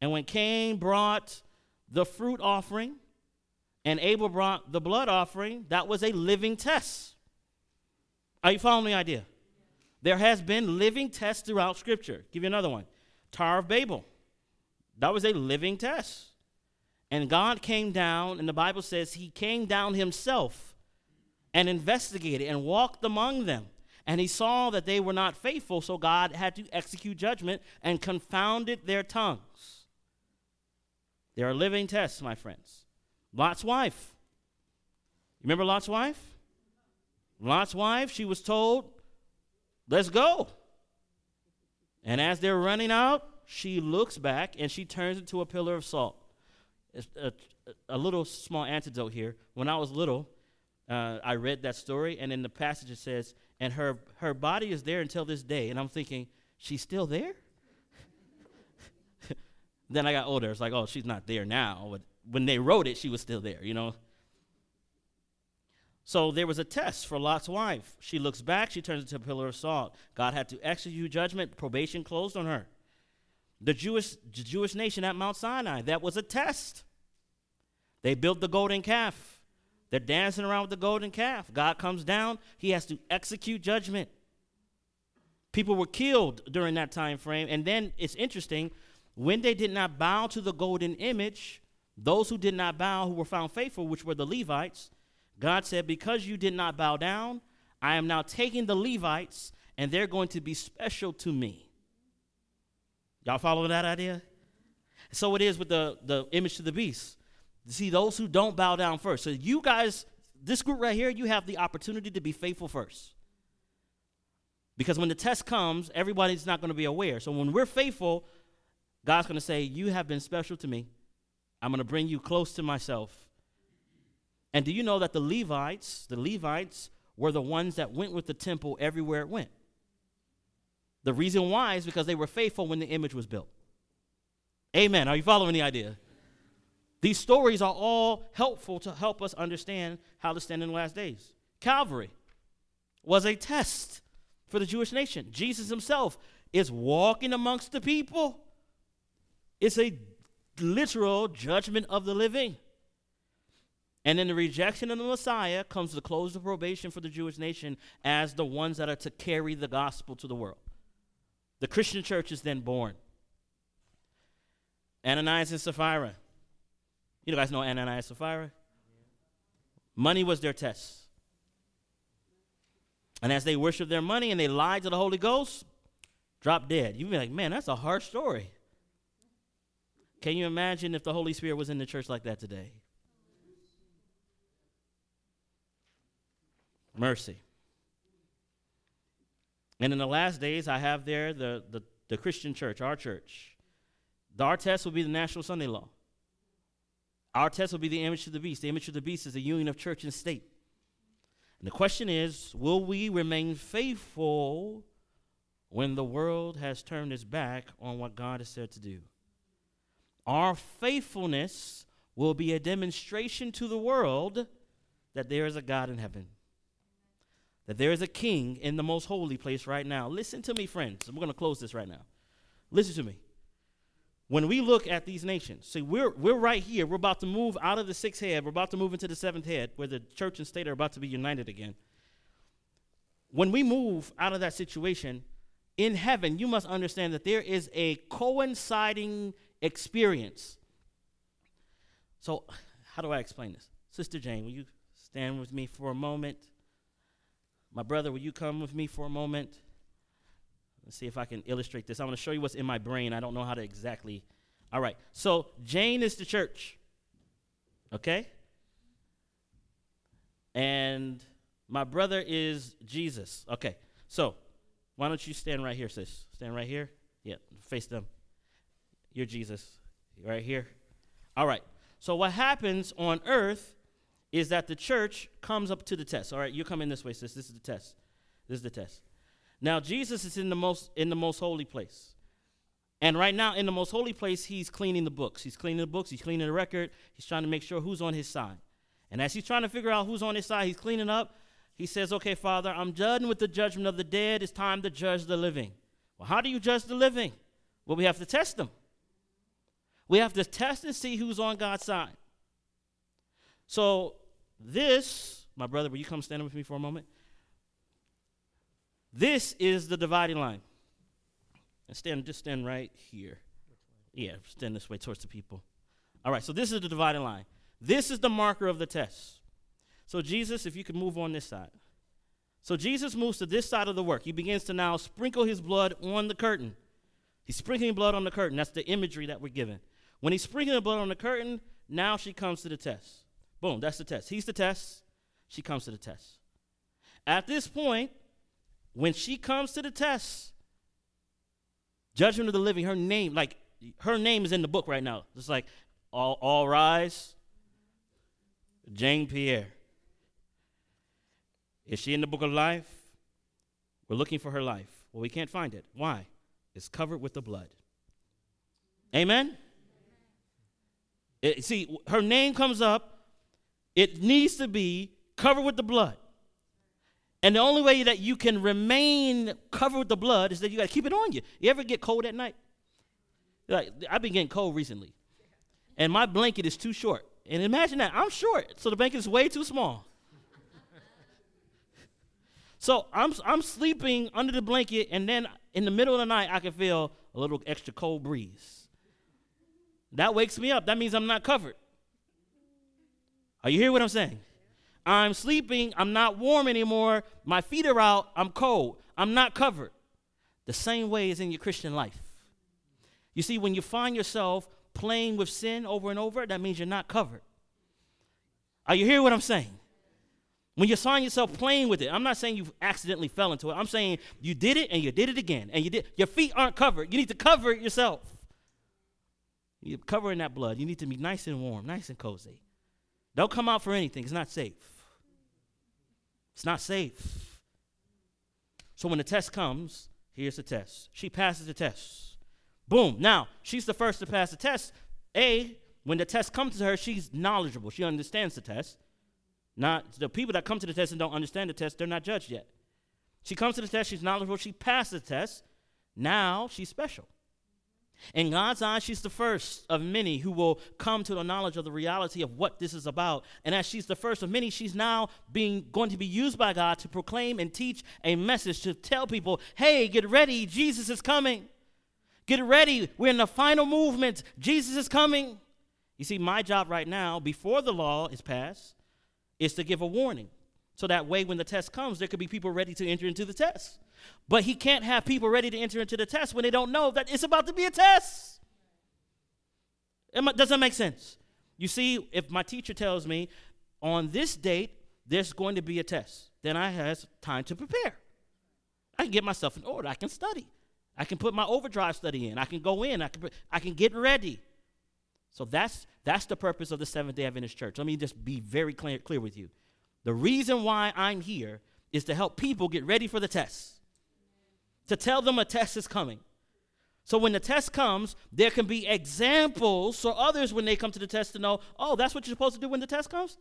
And when Cain brought the fruit offering and Abel brought the blood offering, that was a living test. Are you following the idea? There has been living tests throughout Scripture. Give you another one. Tower of Babel. That was a living test. And God came down, and the Bible says he came down himself and investigated and walked among them. And he saw that they were not faithful, so God had to execute judgment and confounded their tongues. There are living tests, my friends. Lot's wife. You Remember Lot's wife? Lot's wife, she was told, let's go. And as they're running out, she looks back and she turns into a pillar of salt. A, a, little small antidote here. When I was little, uh, I read that story, and in the passage it says, and her, her body is there until this day. And I'm thinking, she's still there? Then I got older. It's like, oh, she's not there now. But when they wrote it, she was still there, you know? So there was a test for Lot's wife. She looks back, she turns into a pillar of salt. God had to execute judgment, probation closed on her. The Jewish, the Jewish nation at Mount Sinai, that was a test. They built the golden calf. They're dancing around with the golden calf. God comes down, he has to execute judgment. People were killed during that time frame. And then it's interesting, when they did not bow to the golden image, those who did not bow, who were found faithful, which were the Levites, God said, Because you did not bow down, I am now taking the Levites, and they're going to be special to me. Y'all following that idea? So it is with the, the image to the beast. See, those who don't bow down first. So you guys, this group right here, you have the opportunity to be faithful first. Because when the test comes, everybody's not going to be aware. So when we're faithful, God's going to say, You have been special to me. I'm going to bring you close to myself. And do you know that the Levites, the Levites were the ones that went with the temple everywhere it went? The reason why is because they were faithful when the image was built. Amen. Are you following the idea? These stories are all helpful to help us understand how to stand in the last days. Calvary was a test for the Jewish nation. Jesus himself is walking amongst the people. It's a literal judgment of the living. And in the rejection of the Messiah comes the close of probation for the Jewish nation as the ones that are to carry the gospel to the world. The Christian church is then born. Ananias and Sapphira. You guys know Ananias and Sapphira? Money was their test. And as they worshiped their money and they lied to the Holy Ghost, dropped dead. You'd be like, man, that's a harsh story. Can you imagine if the Holy Spirit was in the church like that today? Mercy. And in the last days, I have there the, the, the Christian church, our church. Our test will be the National Sunday Law. Our test will be the image of the beast. The image of the beast is the union of church and state. And the question is will we remain faithful when the world has turned its back on what God has said to do? Our faithfulness will be a demonstration to the world that there is a God in heaven, that there is a king in the most holy place right now. Listen to me, friends. We're going to close this right now. Listen to me. When we look at these nations, see, we're, we're right here. We're about to move out of the sixth head. We're about to move into the seventh head, where the church and state are about to be united again. When we move out of that situation, in heaven, you must understand that there is a coinciding experience. So, how do I explain this? Sister Jane, will you stand with me for a moment? My brother, will you come with me for a moment? Let's see if I can illustrate this. I'm going to show you what's in my brain. I don't know how to exactly. All right. So, Jane is the church. Okay? And my brother is Jesus. Okay. So, why don't you stand right here, sis? Stand right here. Yeah, face them. You're Jesus. Right here. All right. So what happens on earth is that the church comes up to the test. All right, you come in this way, sis. This is the test. This is the test. Now Jesus is in the most in the most holy place. And right now, in the most holy place, he's cleaning the books. He's cleaning the books, he's cleaning the record, he's trying to make sure who's on his side. And as he's trying to figure out who's on his side, he's cleaning up. He says, Okay, Father, I'm done with the judgment of the dead. It's time to judge the living. Well, how do you judge the living? Well, we have to test them. We have to test and see who's on God's side. So, this, my brother, will you come stand with me for a moment? This is the dividing line. And stand, just stand right here. Yeah, stand this way towards the people. All right, so this is the dividing line. This is the marker of the test. So, Jesus, if you could move on this side. So, Jesus moves to this side of the work. He begins to now sprinkle his blood on the curtain. He's sprinkling blood on the curtain. That's the imagery that we're given. When he's sprinkling the blood on the curtain, now she comes to the test. Boom, that's the test. He's the test. She comes to the test. At this point, when she comes to the test, judgment of the living, her name, like her name is in the book right now. It's like all, all rise. Jane Pierre. Is she in the book of life? We're looking for her life. Well, we can't find it. Why? It's covered with the blood. Amen? It, see, her name comes up. It needs to be covered with the blood. And the only way that you can remain covered with the blood is that you got to keep it on you. You ever get cold at night? Like, I've been getting cold recently. And my blanket is too short. And imagine that. I'm short, so the blanket is way too small. so I'm, I'm sleeping under the blanket, and then in the middle of the night, I can feel a little extra cold breeze. That wakes me up. That means I'm not covered. Are you hear what I'm saying? I'm sleeping, I'm not warm anymore, my feet are out, I'm cold, I'm not covered. The same way is in your Christian life. You see, when you find yourself playing with sin over and over, that means you're not covered. Are you hear what I'm saying? When you find yourself playing with it, I'm not saying you accidentally fell into it. I'm saying you did it and you did it again, and you did. Your feet aren't covered. You need to cover it yourself. You're covering that blood. You need to be nice and warm, nice and cozy. Don't come out for anything. It's not safe. It's not safe. So when the test comes, here's the test. She passes the test. Boom. Now, she's the first to pass the test. A, when the test comes to her, she's knowledgeable. She understands the test. Not the people that come to the test and don't understand the test, they're not judged yet. She comes to the test, she's knowledgeable, she passes the test. Now she's special. In God's eyes, she's the first of many who will come to the knowledge of the reality of what this is about. And as she's the first of many, she's now being going to be used by God to proclaim and teach a message to tell people, hey, get ready, Jesus is coming. Get ready, we're in the final movement. Jesus is coming. You see, my job right now, before the law is passed, is to give a warning. So that way, when the test comes, there could be people ready to enter into the test. But he can't have people ready to enter into the test when they don't know that it's about to be a test. It doesn't make sense. You see, if my teacher tells me on this date there's going to be a test, then I have time to prepare. I can get myself in order. I can study. I can put my overdrive study in. I can go in. I can, I can get ready. So that's, that's the purpose of the Seventh day Adventist Church. Let me just be very clear, clear with you. The reason why I'm here is to help people get ready for the test to tell them a test is coming. So when the test comes, there can be examples so others, when they come to the test, to know, oh, that's what you're supposed to do when the test comes.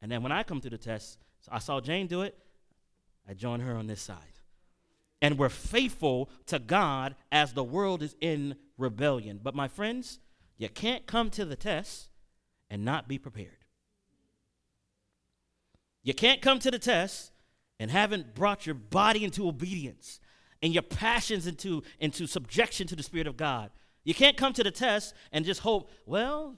And then when I come to the test, so I saw Jane do it, I join her on this side. And we're faithful to God as the world is in rebellion. But my friends, you can't come to the test and not be prepared. You can't come to the test and haven't brought your body into obedience and your passions into, into subjection to the Spirit of God. You can't come to the test and just hope, well,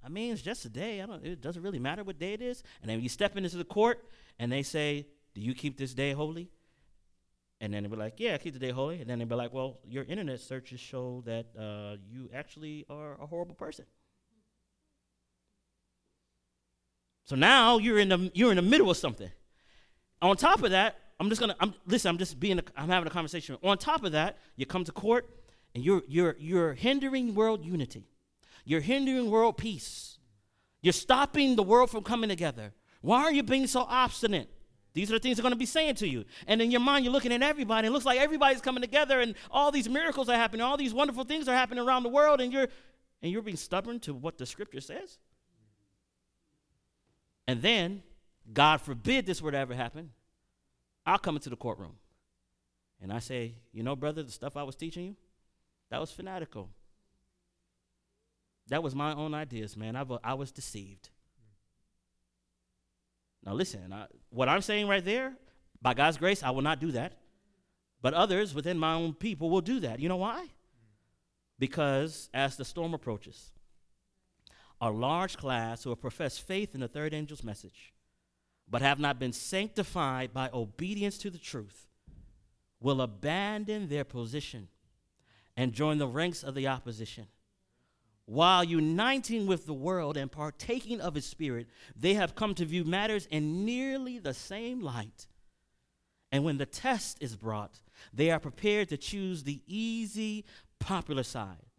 I mean, it's just a day. I don't, it doesn't really matter what day it is. And then you step into the court and they say, Do you keep this day holy? And then they be like, Yeah, I keep the day holy. And then they be like, Well, your internet searches show that uh, you actually are a horrible person. So now you're in the you're in the middle of something. On top of that, I'm just gonna. I'm listen. I'm just being. I'm having a conversation. On top of that, you come to court, and you're you're you're hindering world unity. You're hindering world peace. You're stopping the world from coming together. Why are you being so obstinate? These are the things they're going to be saying to you. And in your mind, you're looking at everybody. It looks like everybody's coming together and all these miracles are happening. All these wonderful things are happening around the world. And you're, and you're being stubborn to what the scripture says. And then, God forbid this were to ever happen, I'll come into the courtroom. And I say, you know, brother, the stuff I was teaching you, that was fanatical. That was my own ideas, man. I, I was deceived. Now, listen, I, what I'm saying right there, by God's grace, I will not do that. But others within my own people will do that. You know why? Because as the storm approaches, a large class who have professed faith in the third angel's message, but have not been sanctified by obedience to the truth, will abandon their position and join the ranks of the opposition. While uniting with the world and partaking of its spirit, they have come to view matters in nearly the same light. And when the test is brought, they are prepared to choose the easy, popular side.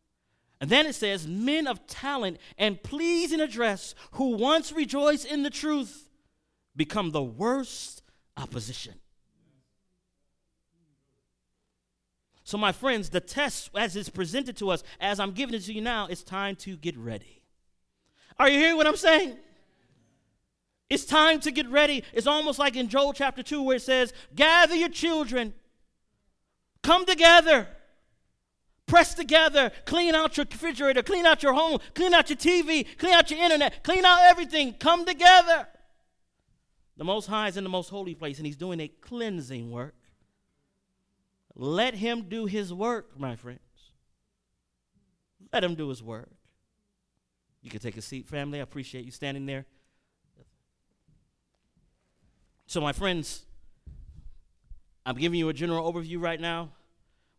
And then it says, men of talent and pleasing address who once rejoiced in the truth become the worst opposition. So, my friends, the test as it's presented to us, as I'm giving it to you now, it's time to get ready. Are you hearing what I'm saying? It's time to get ready. It's almost like in Joel chapter 2 where it says, Gather your children, come together, press together, clean out your refrigerator, clean out your home, clean out your TV, clean out your internet, clean out everything, come together. The Most High is in the most holy place and He's doing a cleansing work. Let him do his work, my friends. Let him do his work. You can take a seat, family. I appreciate you standing there. So, my friends, I'm giving you a general overview right now.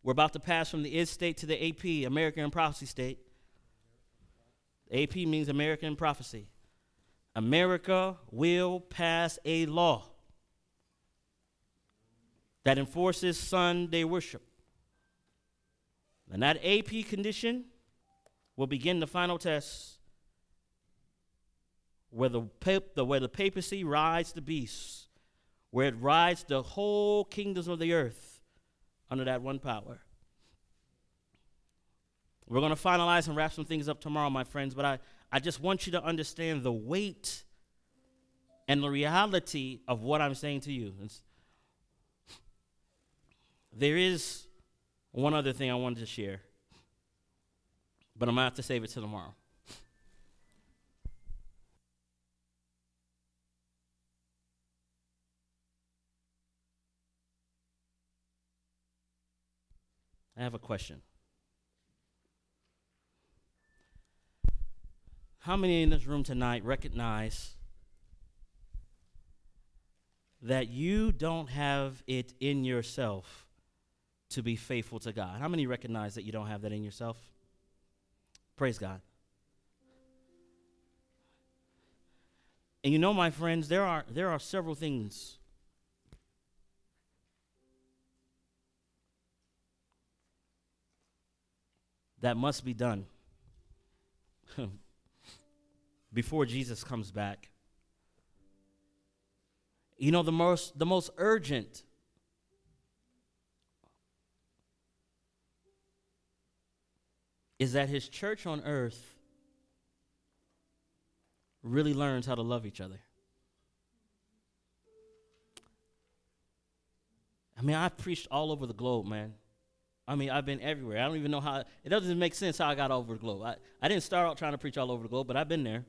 We're about to pass from the IS state to the AP, American and Prophecy state. AP means American Prophecy. America will pass a law that enforces Sunday worship. And that AP condition will begin the final test where the, the, where the papacy rides the beast, where it rides the whole kingdoms of the earth under that one power. We're going to finalize and wrap some things up tomorrow, my friends, but I, I just want you to understand the weight and the reality of what I'm saying to you. It's, there is one other thing I wanted to share, but I'm going to have to save it till tomorrow. I have a question. How many in this room tonight recognize that you don't have it in yourself to be faithful to God. How many recognize that you don't have that in yourself? Praise God. And you know, my friends, there are, there are several things that must be done before Jesus comes back. You know, the most, the most urgent is that his church on earth really learns how to love each other. I mean, I've preached all over the globe, man. I mean, I've been everywhere. I don't even know how, it doesn't make sense how I got all over the globe. I, I didn't start out trying to preach all over the globe, but I've been there.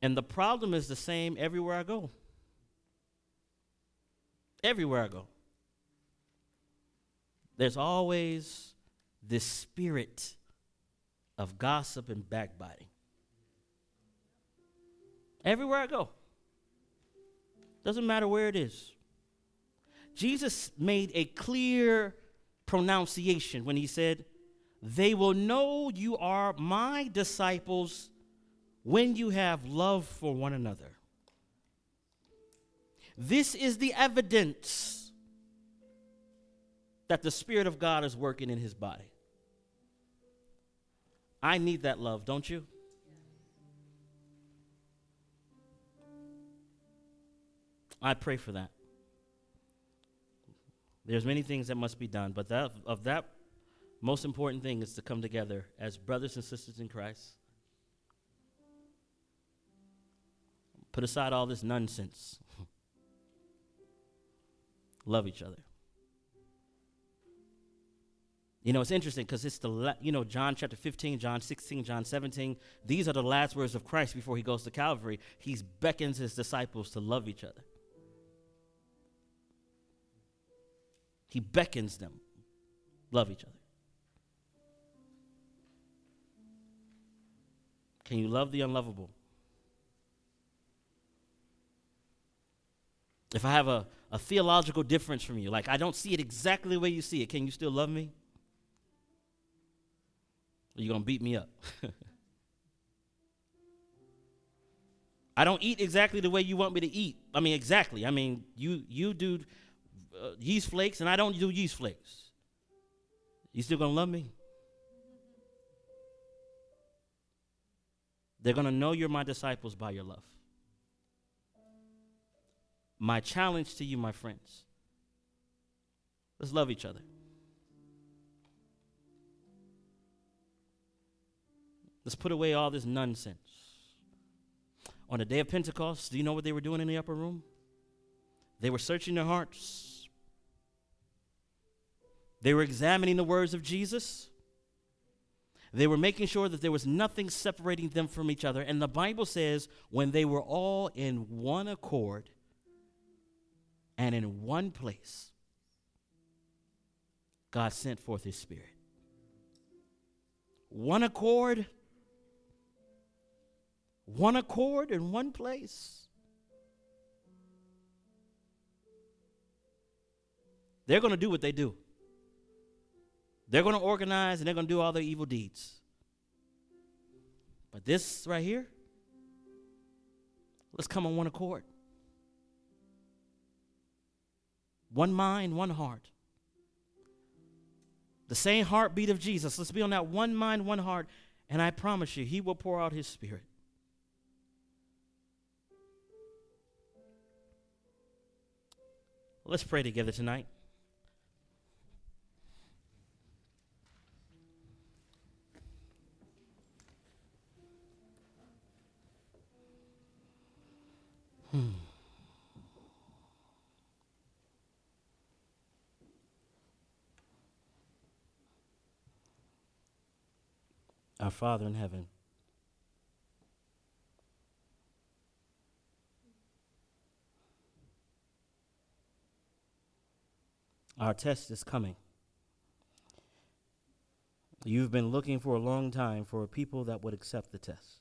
And the problem is the same everywhere I go. Everywhere I go. There's always this spirit of gossip and backbiting. Everywhere I go. Doesn't matter where it is. Jesus made a clear pronunciation when he said, They will know you are my disciples when you have love for one another. This is the evidence that the Spirit of God is working in his body. I need that love, don't you? I pray for that. There's many things that must be done, but that, of that most important thing is to come together as brothers and sisters in Christ. Put aside all this nonsense. Love each other. You know, it's interesting because it's the, la- you know, John chapter 15, John 16, John 17. These are the last words of Christ before he goes to Calvary. He beckons his disciples to love each other. He beckons them, love each other. Can you love the unlovable? If I have a, a theological difference from you, like I don't see it exactly the way you see it, can you still love me? Or you going to beat me up? I don't eat exactly the way you want me to eat. I mean, exactly. I mean, you you do uh, yeast flakes, and I don't do yeast flakes. You still gonna love me? They're gonna know you're my disciples by your love. My challenge to you, my friends, let's love each other. Let's put away all this nonsense. On the day of Pentecost, do you know what they were doing in the upper room? They were searching their hearts. They were examining the words of Jesus. They were making sure that there was nothing separating them from each other. And the Bible says when they were all in one accord and in one place, God sent forth his spirit. One accord one accord in one place. They're going to do what they do. They're going to organize and they're going to do all their evil deeds. But this right here, let's come on one accord. One mind, one heart. The same heartbeat of Jesus. Let's be on that one mind, one heart. And I promise you, He will pour out His Spirit. Let's pray together tonight. Our Father in heaven. Our test is coming. You've been looking for a long time for a people that would accept the test.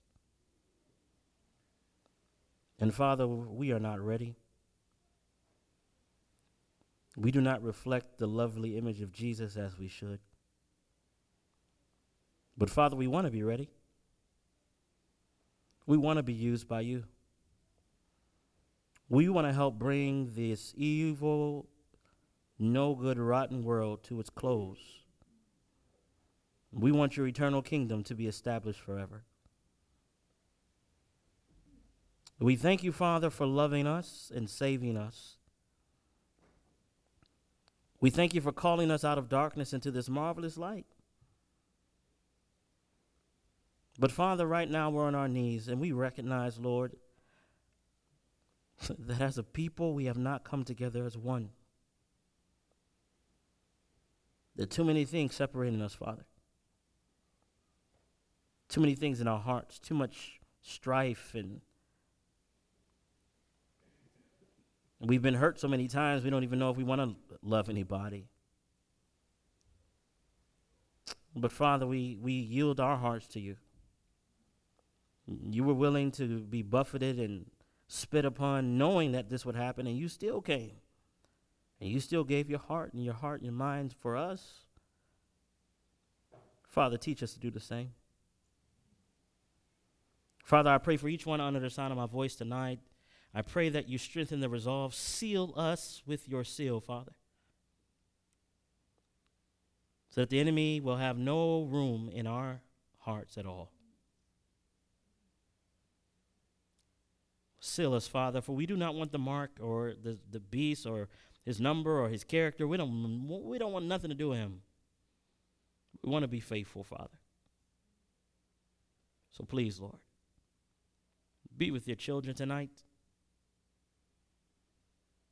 And Father, we are not ready. We do not reflect the lovely image of Jesus as we should. But Father, we want to be ready. We want to be used by you. We want to help bring this evil no good, rotten world to its close. We want your eternal kingdom to be established forever. We thank you, Father, for loving us and saving us. We thank you for calling us out of darkness into this marvelous light. But, Father, right now we're on our knees and we recognize, Lord, that as a people we have not come together as one. There are too many things separating us, Father. Too many things in our hearts, too much strife and we've been hurt so many times we don't even know if we want to love anybody. But Father, we, we yield our hearts to you. You were willing to be buffeted and spit upon, knowing that this would happen, and you still came. And you still gave your heart and your heart and your mind for us. Father, teach us to do the same. Father, I pray for each one under the sound of my voice tonight. I pray that you strengthen the resolve. Seal us with your seal, Father. So that the enemy will have no room in our hearts at all. Seal us, Father, for we do not want the mark or the, the beast or his number or his character. We don't, we don't want nothing to do with him. We want to be faithful, Father. So please, Lord, be with your children tonight.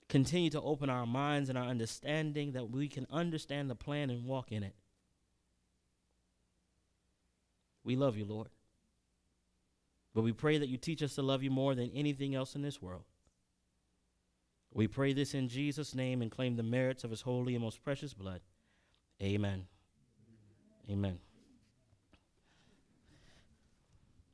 Continue to open our minds and our understanding that we can understand the plan and walk in it. We love you, Lord. But we pray that you teach us to love you more than anything else in this world. We pray this in Jesus' name and claim the merits of his holy and most precious blood. Amen. Amen.